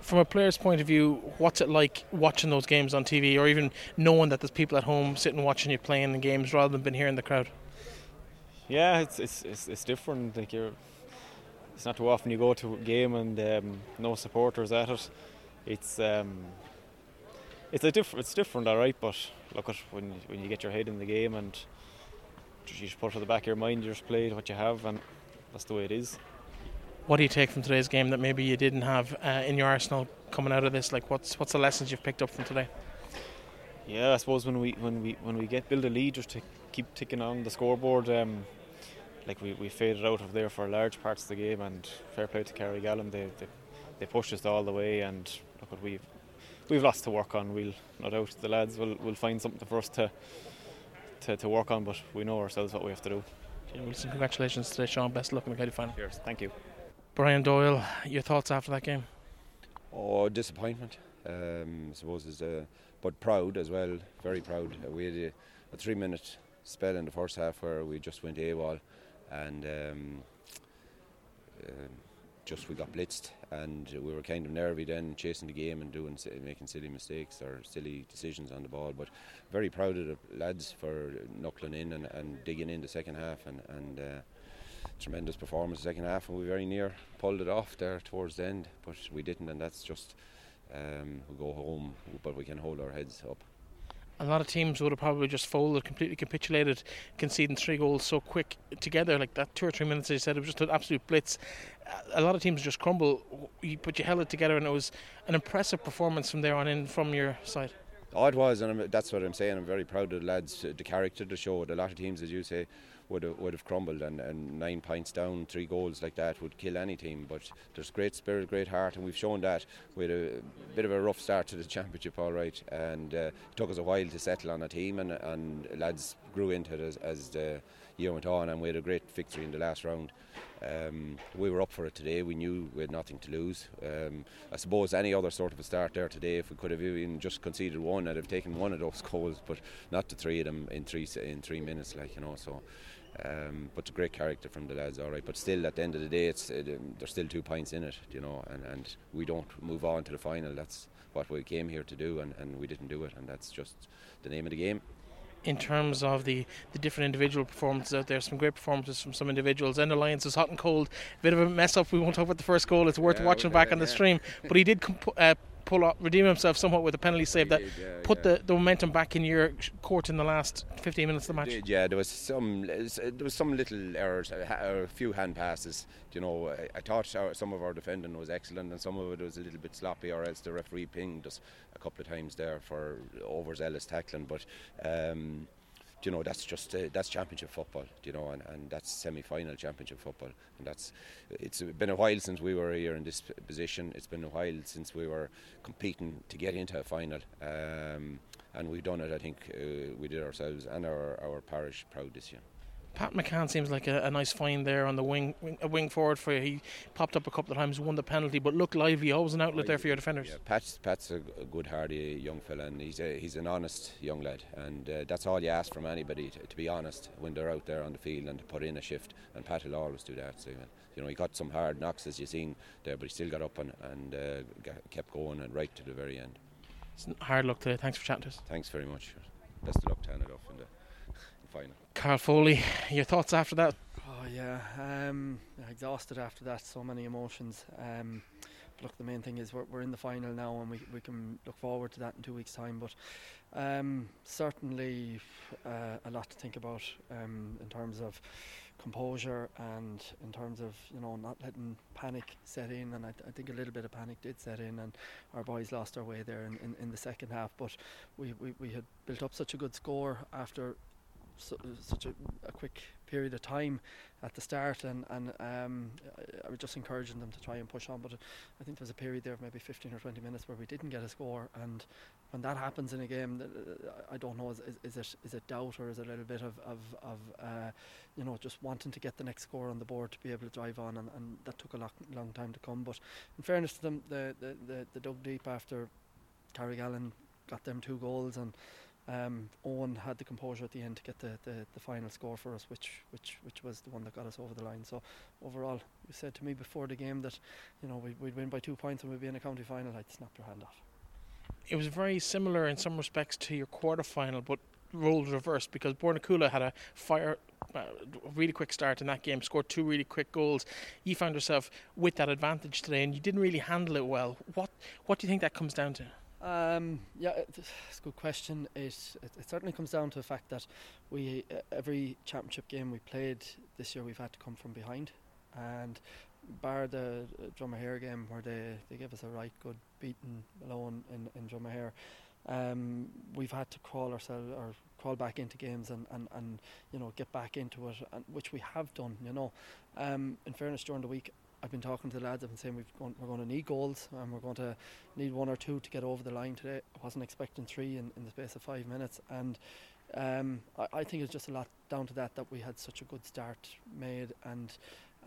From a player's point of view, what's it like watching those games on TV, or even knowing that there's people at home sitting watching you playing the games rather than being here in the crowd? Yeah, it's it's it's, it's different. Like you're, it's not too often you go to a game and um, no supporters at it. It's um, it's a different it's different, all right. But look at when when you get your head in the game and you just put it to the back of your mind, you just play what you have, and that's the way it is. What do you take from today's game that maybe you didn't have uh, in your arsenal coming out of this? Like, what's what's the lessons you've picked up from today? Yeah, I suppose when we when we when we get build a lead, just to keep ticking on the scoreboard. Um, like we, we faded out of there for large parts of the game, and fair play to Carrigallen, they, they they pushed us all the way, and look what we've we've lots to work on. We'll no doubt the lads will will find something for us to to, to work on, but we know ourselves what we have to do. Yeah, Wilson, congratulations today, Sean. Best of luck in the county final. Cheers. Thank you. Brian Doyle, your thoughts after that game? Oh, disappointment. Um, I suppose is uh, but proud as well. Very proud. Uh, we had a, a three-minute spell in the first half where we just went AWOL, and um, uh, just we got blitzed, and we were kind of nervy then, chasing the game and doing making silly mistakes or silly decisions on the ball. But very proud of the lads for knuckling in and, and digging in the second half and and. Uh, tremendous performance the second half, and we very near pulled it off there towards the end, but we didn't, and that's just um, we go home, but we can hold our heads up. A lot of teams would have probably just folded, completely capitulated, conceding three goals so quick together, like that two or three minutes. As you said, it was just an absolute blitz. A lot of teams just crumble, but you held it together, and it was an impressive performance from there on in from your side. Oh, it was, and I'm, that's what I'm saying. I'm very proud of the lads, the character they showed. A lot of teams, as you say, would have, would have crumbled, and, and nine points down, three goals like that would kill any team. But there's great spirit, great heart, and we've shown that. Had a bit of a rough start to the championship, all right, and uh, it took us a while to settle on a team, and, and lads grew into it as, as the year went on, and we had a great victory in the last round. Um, we were up for it today. We knew we had nothing to lose. Um, I suppose any other sort of a start there today, if we could have even just conceded one, I'd have taken one of those goals, but not the three of them in three in three minutes, like you know. So, um, but a great character from the lads, all right. But still, at the end of the day, it's it, um, there's still two points in it, you know, and, and we don't move on to the final. That's what we came here to do, and, and we didn't do it, and that's just the name of the game in terms of the, the different individual performances out there. Some great performances from some individuals. And Alliance is hot and cold. A bit of a mess up. We won't talk about the first goal. It's worth Yeah, watching back on the yeah. stream. But he did comp- uh, pull up, redeem himself somewhat with a penalty save that did, yeah, put yeah. the, the momentum back in your court in the last 15 minutes of the match. Did, yeah, there was some there was some little errors, a, a few hand passes. You know, I, I thought our, some of our defending was excellent, and some of it was a little bit sloppy, or else the referee pinged us a couple of times there for overzealous tackling. But um, you know, that's just uh, that's championship football. You know, and, and that's semi-final championship football, and that's it's been a while since we were here in this position. It's been a while since we were competing to get into a final. Um, and we've done it. I think uh, we did ourselves and our, our parish proud this year. Pat McCann seems like a, a nice find there on the wing, wing, a wing forward for you. He popped up a couple of times, won the penalty, but looked lively. Always an outlet there for your defenders. Yeah, Pat's Pat's a, good, hardy young fella, and he's a, he's an honest young lad, and uh, that's all you ask from anybody to, to be honest when they're out there on the field and to put in a shift. And Pat will always do that. So, you know, he got some hard knocks as you've seen there, but he still got up and, and uh, got, kept going and right to the very end. It's hard luck today. Thanks for chatting to us. Thanks very much. Best of luck to Annaduff in the, the final. Carl Foley, your thoughts after that? Oh yeah, um, exhausted after that. So many emotions. Um, but look, the main thing is we're, we're in the final now, and we we can look forward to that in two weeks' time. But um, certainly uh, a lot to think about um, in terms of composure and in terms of you know not letting panic set in. And I, I think a little bit of panic did set in, and our boys lost their way there in, in, in the second half. But we, we, we had built up such a good score after su- such a, a quick period of time at the start, and and um, I, I was just encouraging them to try and push on. But I think there was a period there of maybe 15 or 20 minutes where we didn't get a score, and when that happens in a game, I don't know is, is, is it is it doubt or is it a little bit of of, of uh, you know just wanting to get the next score on the board to be able to drive on, and, and that took a long, long time to come. But in fairness to them, the the, the, the dug deep after Carrigallen got them two goals and um, Owen had the composure at the end to get the, the, the final score for us, which, which which was the one that got us over the line. So overall, you said to me before the game that you know we'd, we'd win by two points and we'd be in a county final. I'd snap your hand off. It was very similar in some respects to your quarter final, but roles reversed because Bornacoola had a fire, uh, really quick start in that game, scored two really quick goals. You found yourself with that advantage today, and you didn't really handle it well. What what do you think that comes down to? Um, yeah, it- it's a good question. It, it it certainly comes down to the fact that we uh, every championship game we played this year we've had to come from behind, and bar the uh, Dromahair game where they, they gave us a right good beating alone in in Dromahair, um, we've had to crawl ourselves or crawl back into games and, and, and you know get back into it, and, which we have done. You know, um, in fairness, during the week I've been talking to the lads. I've been saying gone, we're going to need goals and we're going to need one or two to get over the line today. I wasn't expecting three in, in the space of five minutes, and um, I, I think it's just a lot down to that that we had such a good start made, and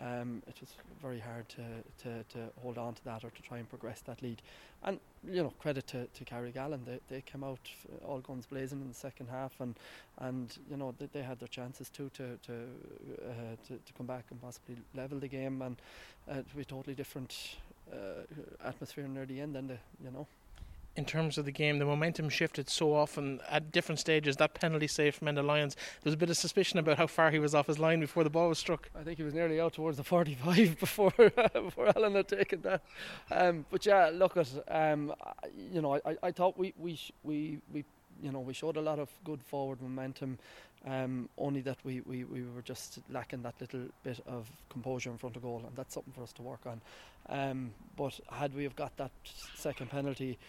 um, it was very hard to, to, to hold on to that or to try and progress that lead. And you know, credit to to Carrigallen, they they came out all guns blazing in the second half, and and you know they, they had their chances too to to, uh, to to come back and possibly level the game, and uh, it be totally different uh, atmosphere near the end. than the you know. In terms of the game, the momentum shifted so often at different stages. That penalty save from Enda Lyons, there was a bit of suspicion about how far he was off his line before the ball was struck. I think he was nearly out towards the 45 before before Alan had taken that. Um, but yeah, look at um, you know I, I thought we we we we you know we showed a lot of good forward momentum. Um, only that we, we, we were just lacking that little bit of composure in front of goal, and that's something for us to work on. Um, but had we have got that second penalty,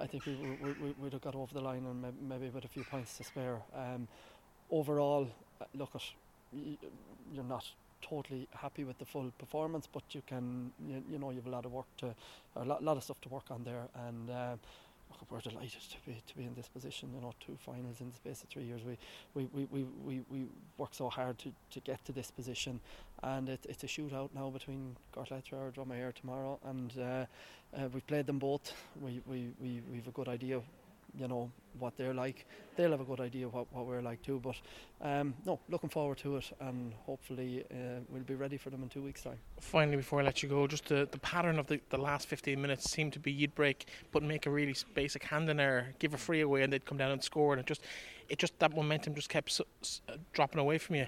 I think we, we, we would have got over the line and maybe with a few points to spare. Um, overall, uh, look at you're not totally happy with the full performance, but you can you, you know you have a lot of work to a lot, lot of stuff to work on there, and uh, we're delighted to be to be in this position. You know, two finals in the space of three years. We we, we, we, we, we so hard to, to get to this position, and it, it's a shootout now between Gortletteragh or Dromahair tomorrow, and uh, uh, we've played them both. We we we we've a good idea you know what they're like. They'll have a good idea what, what we're like too. But um, no, looking forward to it, and hopefully uh, we'll be ready for them in two weeks' time. Finally, before I let you go, just the, the pattern of the, the last 15 minutes seemed to be you'd break, but make a really basic hand in error, give a free away, and they'd come down and score, and it just it just that momentum just kept uh, dropping away from you.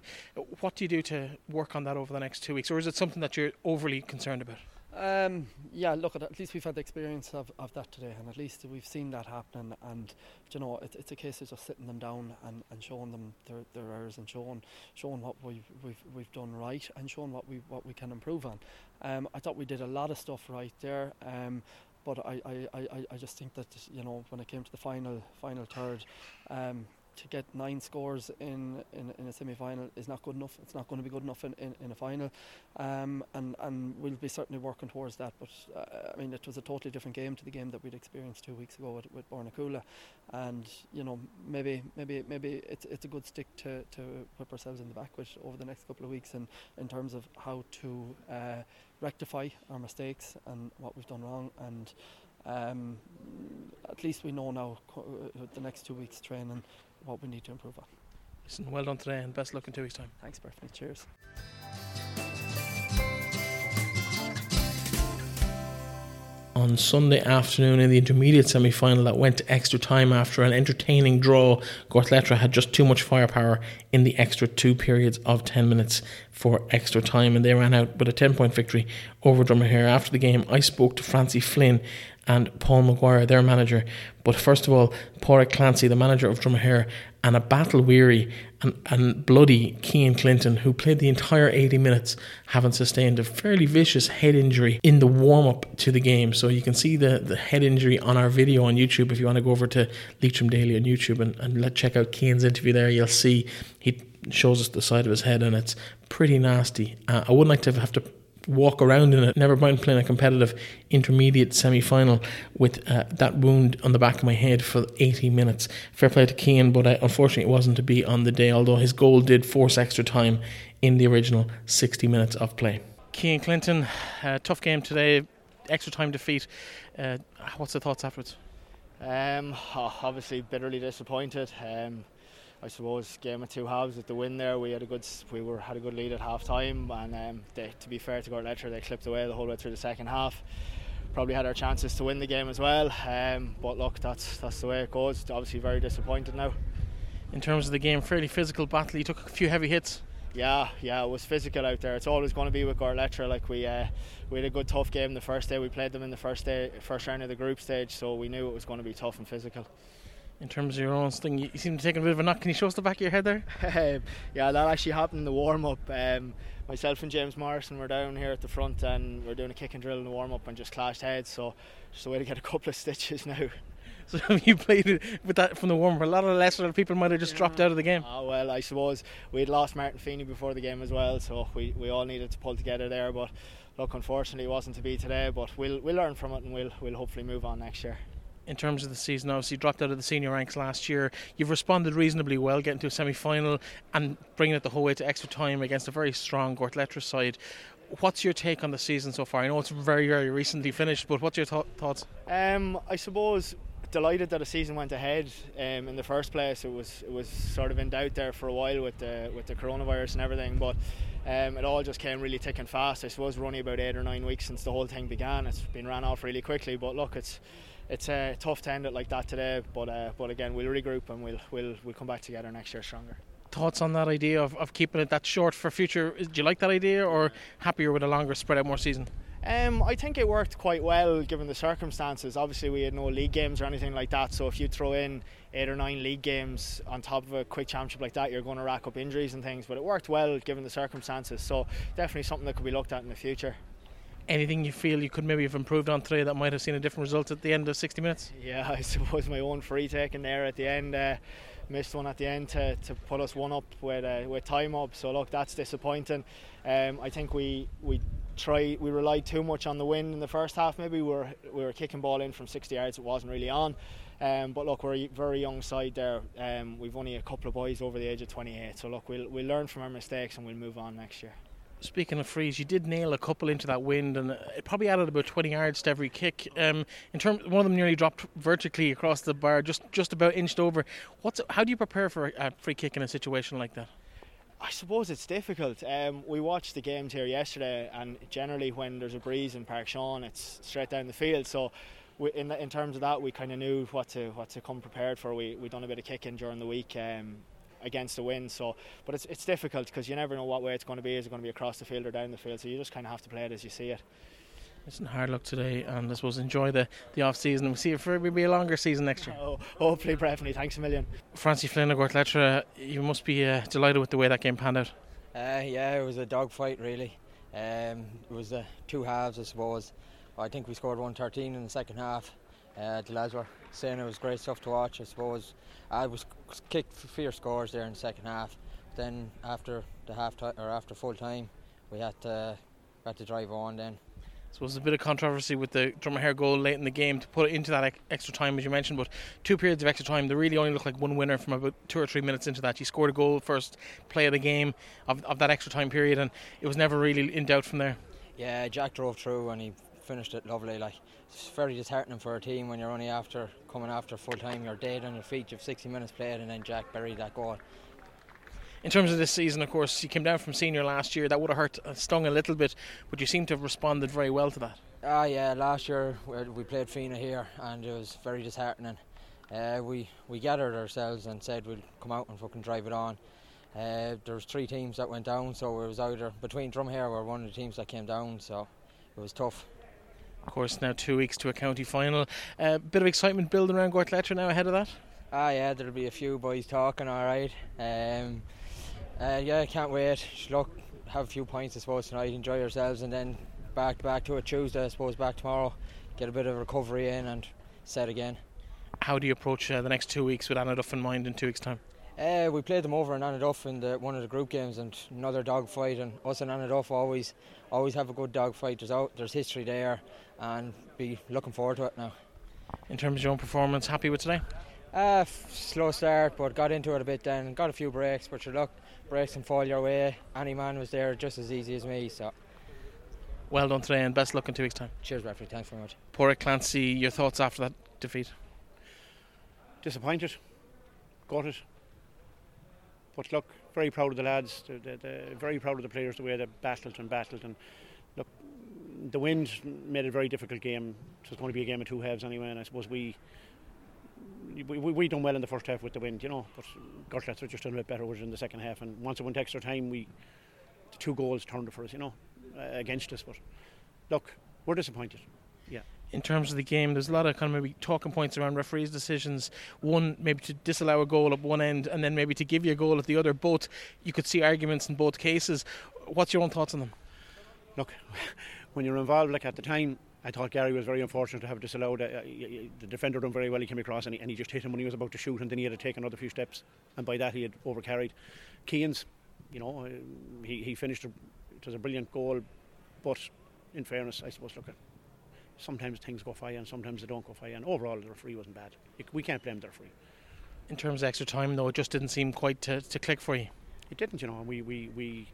What do you do to work on that over the next two weeks, or is it something that you're overly concerned about? Um, yeah, look, at, least we've had the experience of, of that today, and at least we've seen that happen. And you know, it, it's a case of just sitting them down and, and showing them their, their errors and showing showing what we've, we've we've done right and showing what we what we can improve on. Um, I thought we did a lot of stuff right there. Um, but I, I, I, I just think that you know when it came to the final final third, um, to get nine scores in, in, in a semi final is not good enough. It's not going to be good enough in, in, in a final. Um, and, and we'll be certainly working towards that. But uh, I mean, it was a totally different game to the game that we'd experienced two weeks ago with, with Bornacoola. And, you know, maybe maybe maybe it's, it's a good stick to, to whip ourselves in the back with over the next couple of weeks in, in terms of how to uh, rectify our mistakes and what we've done wrong. And um, at least we know now uh, the next two weeks training what we need to improve on. Listen, well done today and best luck in two weeks' time. Thanks, Bertie. Cheers. on Sunday afternoon in the intermediate semi final that went to extra time after an entertaining draw. Gortletteragh had just too much firepower in the extra two periods of 10 minutes for extra time, and they ran out with a 10 point victory over Dromahair. After the game, I spoke to Francie Flynn and Paul McGuire, their manager. But first of all, Pádraig Clancy, the manager of Dromahair, and a battle weary and, and bloody Cian Clinton, who played the entire 80 minutes, having sustained a fairly vicious head injury in the warm up to the game. So you can see the, the head injury on our video on YouTube. If you want to go over to Leitrim Daily on YouTube and, and let check out Cian's interview there, you'll see he shows us the side of his head and it's pretty nasty. Uh, I wouldn't like to have to walk around in it. Never mind playing a competitive intermediate semi final with uh, that wound on the back of my head for 80 minutes. Fair play to Cian, but uh, unfortunately it wasn't to be on the day, although his goal did force extra time in the original 60 minutes of play. Cian Clinton, uh, tough game today, extra time defeat. Uh, what's the thoughts afterwards? Um, obviously, bitterly disappointed. Um, I suppose game of two halves with the win there. We had a good we were had a good lead at half time, and um, they, to be fair to Gortletteragh, they clipped away the whole way through the second half. Probably had our chances to win the game as well, um, but look, that's that's the way it goes. Obviously, very disappointed now. In terms of the game, fairly physical battle. You took a few heavy hits. Yeah, yeah, it was physical out there. It's always going to be with Gortletteragh. Like we, uh, we had a good tough game the first day. We played them in the first day, first round of the group stage, so we knew it was going to be tough and physical in terms of your own thing. You seem to take a bit of a knock. Can you show us the back of your head there? Um, yeah, that actually happened in the warm up. Um, myself and James Morrison were down here at the front and we are doing a kick and drill in the warm up and just clashed heads. So just a way to get a couple of stitches now. So you played with that from the warm up. A lot of the lesser people might have just yeah. dropped out of the game. Oh well, I suppose we had lost Martin Feeney before the game as well, so we, we all needed to pull together there. But look, unfortunately, it wasn't to be today. But we'll we'll learn from it and we'll we'll hopefully move on next year in terms of the season. Obviously, you dropped out of the senior ranks last year. You've responded reasonably well, getting to a semi final and bringing it the whole way to extra time against a very strong Gortletteragh side. What's your take on the season so far? I know it's very, very recently finished, but what's your th- thoughts? Um, I suppose delighted that the season went ahead um, in the first place. It was it was sort of in doubt there for a while with the with the coronavirus and everything, but um, it all just came really thick and fast. I suppose we're only about eight or nine weeks since the whole thing began. It's been ran off really quickly, but look, it's it's uh, tough to end it like that today. But uh, but again, we'll regroup and we'll we'll we'll come back together next year stronger. Thoughts on that idea of, of keeping it that short for future? Do you like that idea, or happier with a longer, spread out more season? Um, I think it worked quite well given the circumstances. Obviously, we had no league games or anything like that. So if you throw in eight or nine league games on top of a quick championship like that, you're going to rack up injuries and things. But it worked well given the circumstances. So definitely something that could be looked at in the future anything you feel you could maybe have improved on today that might have seen a different result at the end of 60 minutes? Yeah, I suppose my own free taking there at the end. Uh, missed one at the end to, to put us one up with uh, with time up. So look, that's disappointing. Um, I think we we try we relied too much on the wind in the first half. Maybe we were we were kicking ball in from 60 yards. It wasn't really on. Um, but look, we're a very young side there. Um, we've only a couple of boys over the age of 28. So look, we'll we'll learn from our mistakes and we'll move on next year. Speaking of frees, you did nail a couple into that wind, and it probably added about 20 yards to every kick. Um, in terms, one of them nearly dropped vertically across the bar, just just about inched over. What's how do you prepare for a free kick in a situation like that? I suppose it's difficult. Um, we watched the games here yesterday, and generally when there's a breeze in Park Sean, it's straight down the field. So, we, in in terms of that, we kind of knew what to what to come prepared for. We we done a bit of kicking during the week. Um, against the wind so but it's, it's difficult because you never know what way it's going to be is it going to be across the field or down the field so you just kind of have to play it as you see it Listen, hard luck today, and I suppose enjoy the, the off season. We'll see if it will be a longer season next year. Oh, hopefully, definitely. Thanks a million. Francie Flynn of Gortletteragh, you must be uh, delighted with the way that game panned out. Uh, yeah, it was a dogfight, really. Um, it was uh, two halves, I suppose. I think we scored 113 in the second half. Uh, the lads were saying it was great stuff to watch, I suppose. I was kicked for fierce scores there in the second half. Then after the half time or after full time, we had to, we had to drive on then. So it was a bit of controversy with the Dromahair goal late in the game to put it into that extra time, as you mentioned. But two periods of extra time, they really only looked like one winner from about two or three minutes into that. You scored a goal first play of the game of, of that extra time period, and it was never really in doubt from there. Yeah, Jack drove through and he finished it lovely. Like it's very disheartening for a team when you're only after coming after full time, you're dead on your feet, you've 60 minutes played, and then Jack buried that goal in terms of this season, of course, you came down from senior last year. That would have hurt, uh, stung a little bit, but you seem to have responded very well to that. Ah, yeah. Last year we played Fenagh here, and it was very disheartening. Uh, we we gathered ourselves and said we'll come out and fucking drive it on. Uh, there was three teams that went down, so it was either between Dromahair were one of the teams that came down, so it was tough. Of course, now two weeks to a county final. A uh, bit of excitement building around Gortletteragh now ahead of that. Ah, yeah, there'll be a few boys talking. All right. Um, uh, yeah, can't wait. Look, have a few points, I suppose, tonight. Enjoy yourselves, and then back back to it Tuesday. I suppose back tomorrow. Get a bit of recovery in and set again. How do you approach uh, the next two weeks with Annaduff in mind in two weeks' time? Uh, we played them over in Annaduff in the, one of the group games, and another dog fight. And us and Annaduff always always have a good dog fight. There's out, there's history there, and be looking forward to it now. In terms of your own performance, happy with today? Uh, slow start, but got into it a bit then. Got a few breaks, but you look, breaks and fall your way. Any man was there just as easy as me, so. Well done today, and best luck in two weeks' time. Cheers, referee. Thanks very much. Pádraig Clancy, your thoughts after that defeat? Disappointed, got it. But look, very proud of the lads. They're, they're, they're very proud of the players the way they battled and battled. And look, the wind made it a very difficult game. So it's going to be a game of two halves anyway. And I suppose we we, we, we done well in the first half with the wind, you know, but Gortletteragh just done a bit better with it in the second half. And once it went extra time, we the two goals turned for us, you know, uh, against us. But look, we're disappointed. Yeah. In terms of the game, there's a lot of kind of maybe talking points around referees' decisions. One, maybe to disallow a goal at one end, and then maybe to give you a goal at the other. Both, you could see arguments in both cases. What's your own thoughts on them? Look, when you're involved, like at the time, I thought Gary was very unfortunate to have disallowed. Uh, the defender done very well. He came across and he, and he, just hit him when he was about to shoot, and then he had to take another few steps, and by that he had overcarried. Keane's, you know, uh, he, he finished. A, it was a brilliant goal, but in fairness, I suppose, look, at sometimes things go fire and sometimes they don't go fire. And overall, the referee wasn't bad. We can't blame the referee. In terms of extra time, though, it just didn't seem quite to, to click for you. It didn't, you know. We we we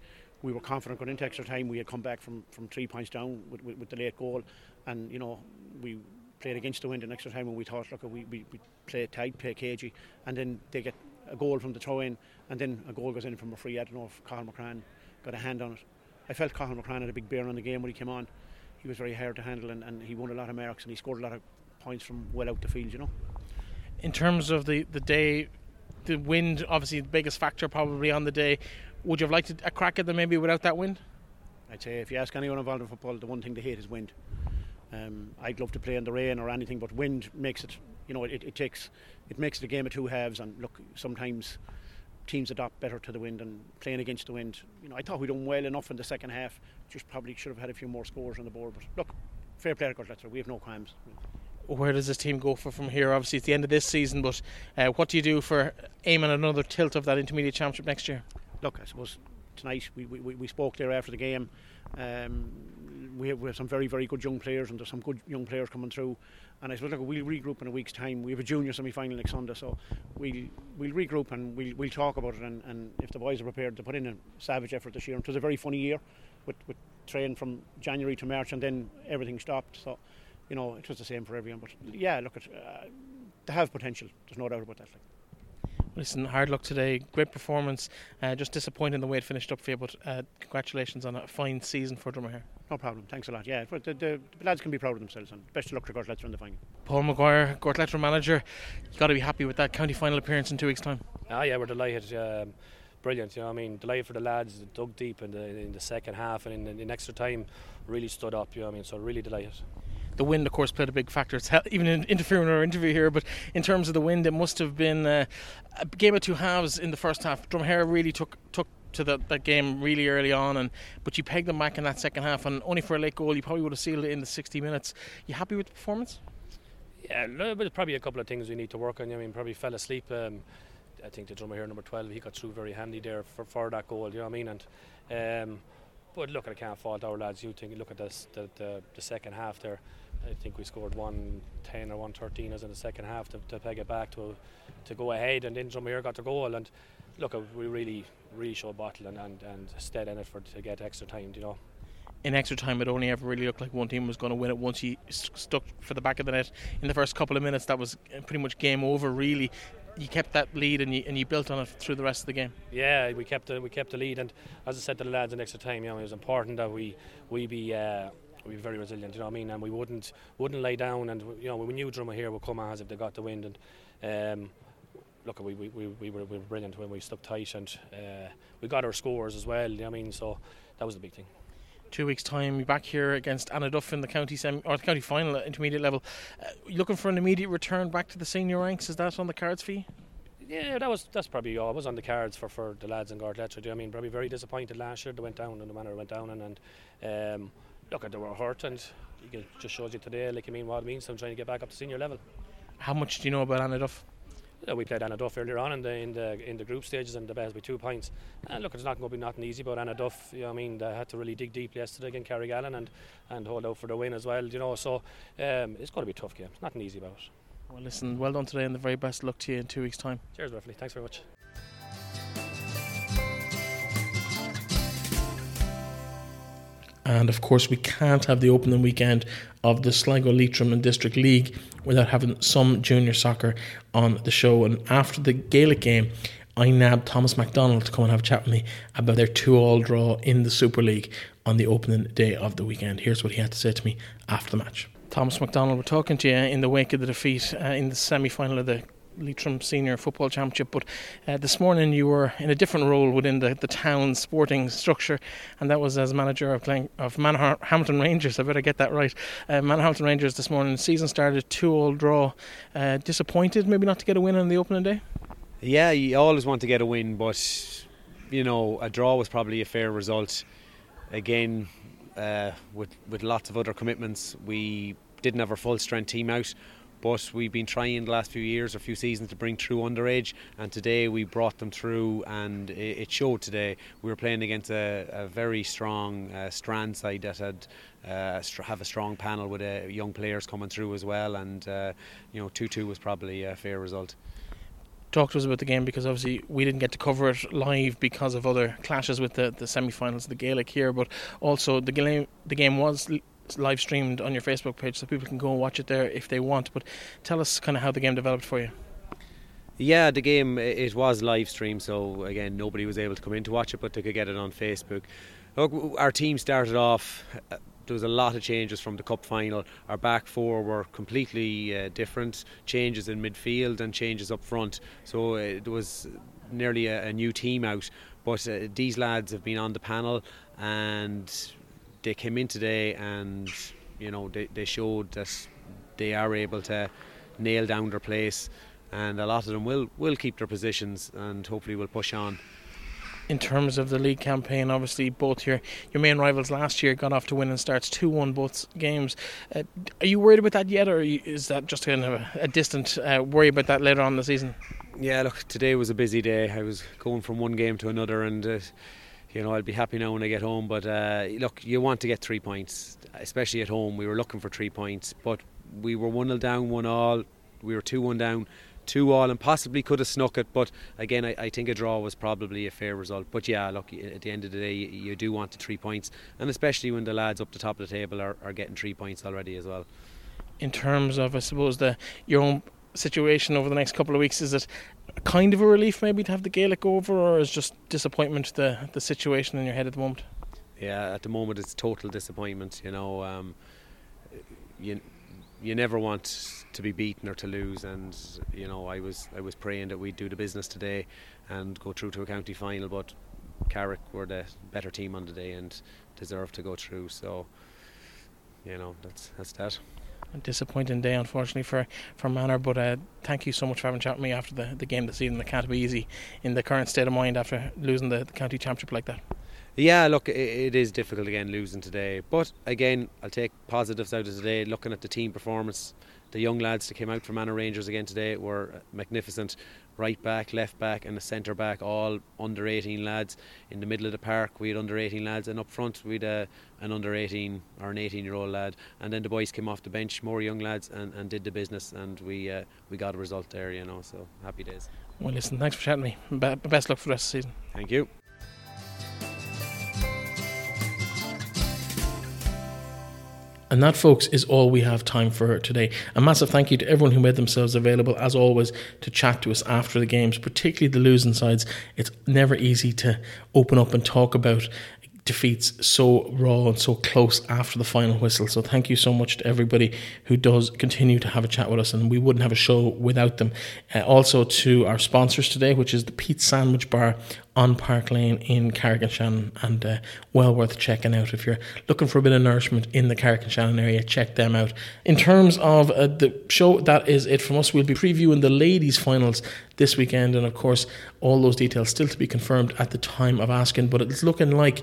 we were confident going into extra time. We had come back from, from three points down with, with, with the late goal, and you know we played against the wind in extra time, and we thought, look, we, we, we play tight, play cagey, and then they get a goal from the throw in, and then a goal goes in from a free. I don't know if Cathal McCrann got a hand on it. I felt Cathal McCrann had a big bear on the game when he came on. He was very hard to handle, and, and he won a lot of marks, and he scored a lot of points from well out the field, you know. In terms of the, the day, the wind, obviously the biggest factor probably on the day. Would you have liked a crack at them maybe without that wind? I'd say if you ask anyone involved in football, the one thing they hate is wind. Um, I'd love to play in the rain or anything, but wind makes it, you know, it, it takes, it makes the game of two halves. And look, sometimes teams adapt better to the wind and playing against the wind. You know, I thought we done well enough in the second half. Just probably should have had a few more scores on the board. But look, fair play to Gortletteragh. We have no crimes. Where does this team go for from here? Obviously, it's the end of this season, but uh, what do you do for aiming another tilt of that intermediate championship next year? Look, I suppose tonight we, we, we spoke there after the game. Um, we have, we have some very very good young players, and there's some good young players coming through. And I suppose look, we'll regroup in a week's time. We have a junior semi-final next Sunday, so we'll we'll regroup and we'll we'll talk about it. And, and if the boys are prepared to put in a savage effort this year, it was a very funny year with with train from January to March, and then everything stopped. So, you know, it was the same for everyone. But yeah, look, at uh, they have potential. There's no doubt about that. Like. Listen, hard luck today. Great performance. Uh, just disappointing the way it finished up for you, but uh, congratulations on a fine season for Dromahair. No problem. Thanks a lot. Yeah, the, the, the, lads can be proud of themselves, and best of luck to Gortletteragh in the final. Paul McGuire, Gortletteragh manager, you got to be happy with that county final appearance in two weeks' time. Ah, yeah, we're delighted. Um, brilliant. You know, I mean, delighted for the lads. Dug deep in the in the second half and in, in extra time, really stood up. You know, I mean, so really delighted the wind, of course, played a big factor. It's even in interfering in our interview here, but in terms of the wind, it must have been uh, a game of two halves in the first half. Dromahair really took took to the, that game really early on, and but you pegged them back in that second half, and only for a late goal, you probably would have sealed it in the 60 minutes. You happy with the performance? Yeah, but there's probably a couple of things we need to work on. I mean, probably fell asleep. Um, I think the Dromahair, number 12, he got through very handy there for, for that goal. You know what I mean? And um, but look, I can't fault our lads. You think look at this, the, the the second half there. I think we scored 110 or 113 as in the second half to, to peg it back to to go ahead, and then Drummer got the goal. And look, we really really showed battle and, and, and stayed in it for to get extra time. You know. In extra time, it only ever really looked like one team was going to win it. Once he st- stuck for the back of the net in the first couple of minutes, that was pretty much game over. Really, you kept that lead and you and you built on it through the rest of the game. Yeah, we kept the we kept the lead, and as I said to the lads in extra time, you know, it was important that we we be. Uh, we be very resilient, you know what I mean, and we wouldn't wouldn't lay down, and you know we knew Dromahair would come as if they got the wind, and um, look, we, we, we, we, were, we were brilliant when we stuck tight, and uh, we got our scores as well. You know what I mean, so that was the big thing. Two weeks' time, you're back here against Annaduff in the county semi or the county final at intermediate level. Uh, looking for an immediate return back to the senior ranks? Is that on the cards for you? Yeah, that was that's probably all. was on the cards for, for the lads in Gortletteragh. Do you know I mean probably very disappointed last year they went down and the manner it went down and, and um, look, they were hurt and it just shows you today, like I mean, what it means. I'm trying to get back up to senior level. How much do you know about Annaduff? Yeah, we played Annaduff earlier on in the in the in the group stages and the best with two points. And look, it's not going to be nothing easy, but Annaduff, you know, I mean, they had to really dig deep yesterday against Carrigallen and and hold out for the win as well. You know, so um, it's going to be a tough game. It's nothing easy about it. Well, listen, well done today, and the very best luck to you in two weeks' time. Cheers, Ruffley. Thanks very much. And of course, we can't have the opening weekend of the Sligo Leitrim and District League without having some junior soccer on the show. And after the Gaelic game, I nabbed Thomas MacDonald to come and have a chat with me about their two all draw in the Super League on the opening day of the weekend. Here's what he had to say to me after the match. Thomas MacDonald, we're talking to you in the wake of the defeat uh, in the semi final of the Leitrim Senior Football Championship. But uh, this morning you were in a different role within the, the town sporting structure, and that was as manager of Glen, of Rangers. I better get that right. Uh, Rangers this morning. The season started two all draw. Uh, disappointed maybe not to get a win on the opening day. Yeah, you always want to get a win, but you know a draw was probably a fair result. Again, uh, with with lots of other commitments, we didn't have our full strength team out but we've been trying the last few years or few seasons to bring through underage and today we brought them through and it showed today. We were playing against a, a very strong uh, strand side that had uh, have a strong panel with uh, young players coming through as well and uh, you know 2-2 was probably a fair result. Talk to us about the game because obviously we didn't get to cover it live because of other clashes with the, the semi-finals of the Gaelic here but also the game the game was live streamed on your Facebook page, so people can go and watch it there if they want. But tell us kind of how the game developed for you. Yeah, the game it was live streamed, so again nobody was able to come in to watch it, but they could get it on Facebook. Look, our team started off. Uh, there was a lot of changes from the cup final. Our back four were completely uh, different. Changes in midfield and changes up front. So uh, it was nearly a, a new team out. But uh, these lads have been on the panel and they came in today and you know they, they showed that they are able to nail down their place and a lot of them will will keep their positions and hopefully will push on. In terms of the league campaign obviously both your your main rivals last year got off to winning starts 2-1 both games. Uh, are you worried about that yet or is that just kind of a, a distant uh, worry about that later on in the season? Yeah look today was a busy day. I was going from one game to another and uh, you know, I'll be happy now when I get home. But uh, look, you want to get three points, especially at home. We were looking for three points, but we were 1 0 down, 1 all. We were 2 1 down, 2 all, and possibly could have snuck it. But again, I, I, think a draw was probably a fair result. But yeah, look, at the end of the day, you, you do want the three points, and especially when the lads up the top of the table are, are getting three points already as well. In terms of, I suppose, the your own situation over the next couple of weeks, is it kind of a relief maybe to have the Gaelic over, or is just disappointment the the situation in your head at the moment? Yeah, at the moment it's total disappointment. You know, um, you you never want to be beaten or to lose. And you know, I was I was praying that we'd do the business today and go through to a county final. But Carrick were the better team on the day and deserved to go through. So you know, that's that's that. A disappointing day, unfortunately, for, for Manor. But uh, thank you so much for having chat with me after the, the game this evening. It can't be easy in the current state of mind after losing the, the county championship like that. Yeah, look, it, is difficult again losing today. But again, I'll take positives out of today. Looking at the team performance, the young lads that came out from Manor Rangers again today were magnificent. Right back, left back, and the centre back, all under 18 lads. In the middle of the park, we had under 18 lads, and up front, we had uh, an under 18 or an 18 year old lad. And then the boys came off the bench, more young lads, and, and did the business, and we uh, we got a result there, you know. So happy days. Well, listen, thanks for chatting me. Best luck for the rest of the season. Thank you. And that, folks, is all we have time for today. A massive thank you to everyone who made themselves available, as always, to chat to us after the games, particularly the losing sides. It's never easy to open up and talk about defeats so raw and so close after the final whistle. So thank you so much to everybody who does continue to have a chat with us, and we wouldn't have a show without them. Uh, also to our sponsors today, which is the Pete Sandwich Bar on Park Lane in Carrick-on-Shannon and uh, well worth checking out. If you're looking for a bit of nourishment in the Carrick-on-Shannon area, check them out. In terms of uh, the show, that is it from us. We'll be previewing the ladies' finals this weekend, and of course, all those details still to be confirmed at the time of asking. But it's looking like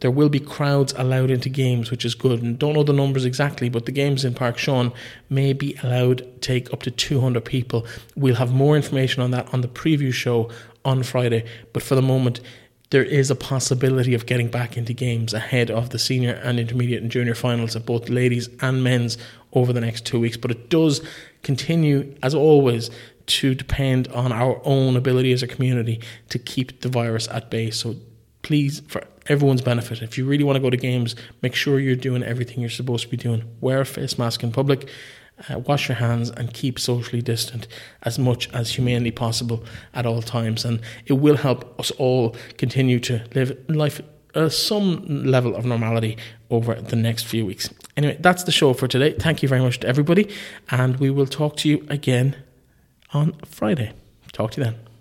there will be crowds allowed into games, which is good. And don't know the numbers exactly, but the games in Park Sean may be allowed take up to 200 people. We'll have more information on that on the preview show on Friday. But for the moment, there is a possibility of getting back into games ahead of the senior and intermediate and junior finals of both ladies and men's over the next two weeks. But it does continue, as always, to depend on our own ability as a community to keep the virus at bay. So please, for everyone's benefit, if you really want to go to games, make sure you're doing everything you're supposed to be doing. Wear a face mask in public uh, wash your hands and keep socially distant as much as humanly possible at all times. And it will help us all continue to live life uh, some level of normality over the next few weeks. Anyway, that's the show for today. Thank you very much to everybody, and we will talk to you again on Friday. Talk to you then.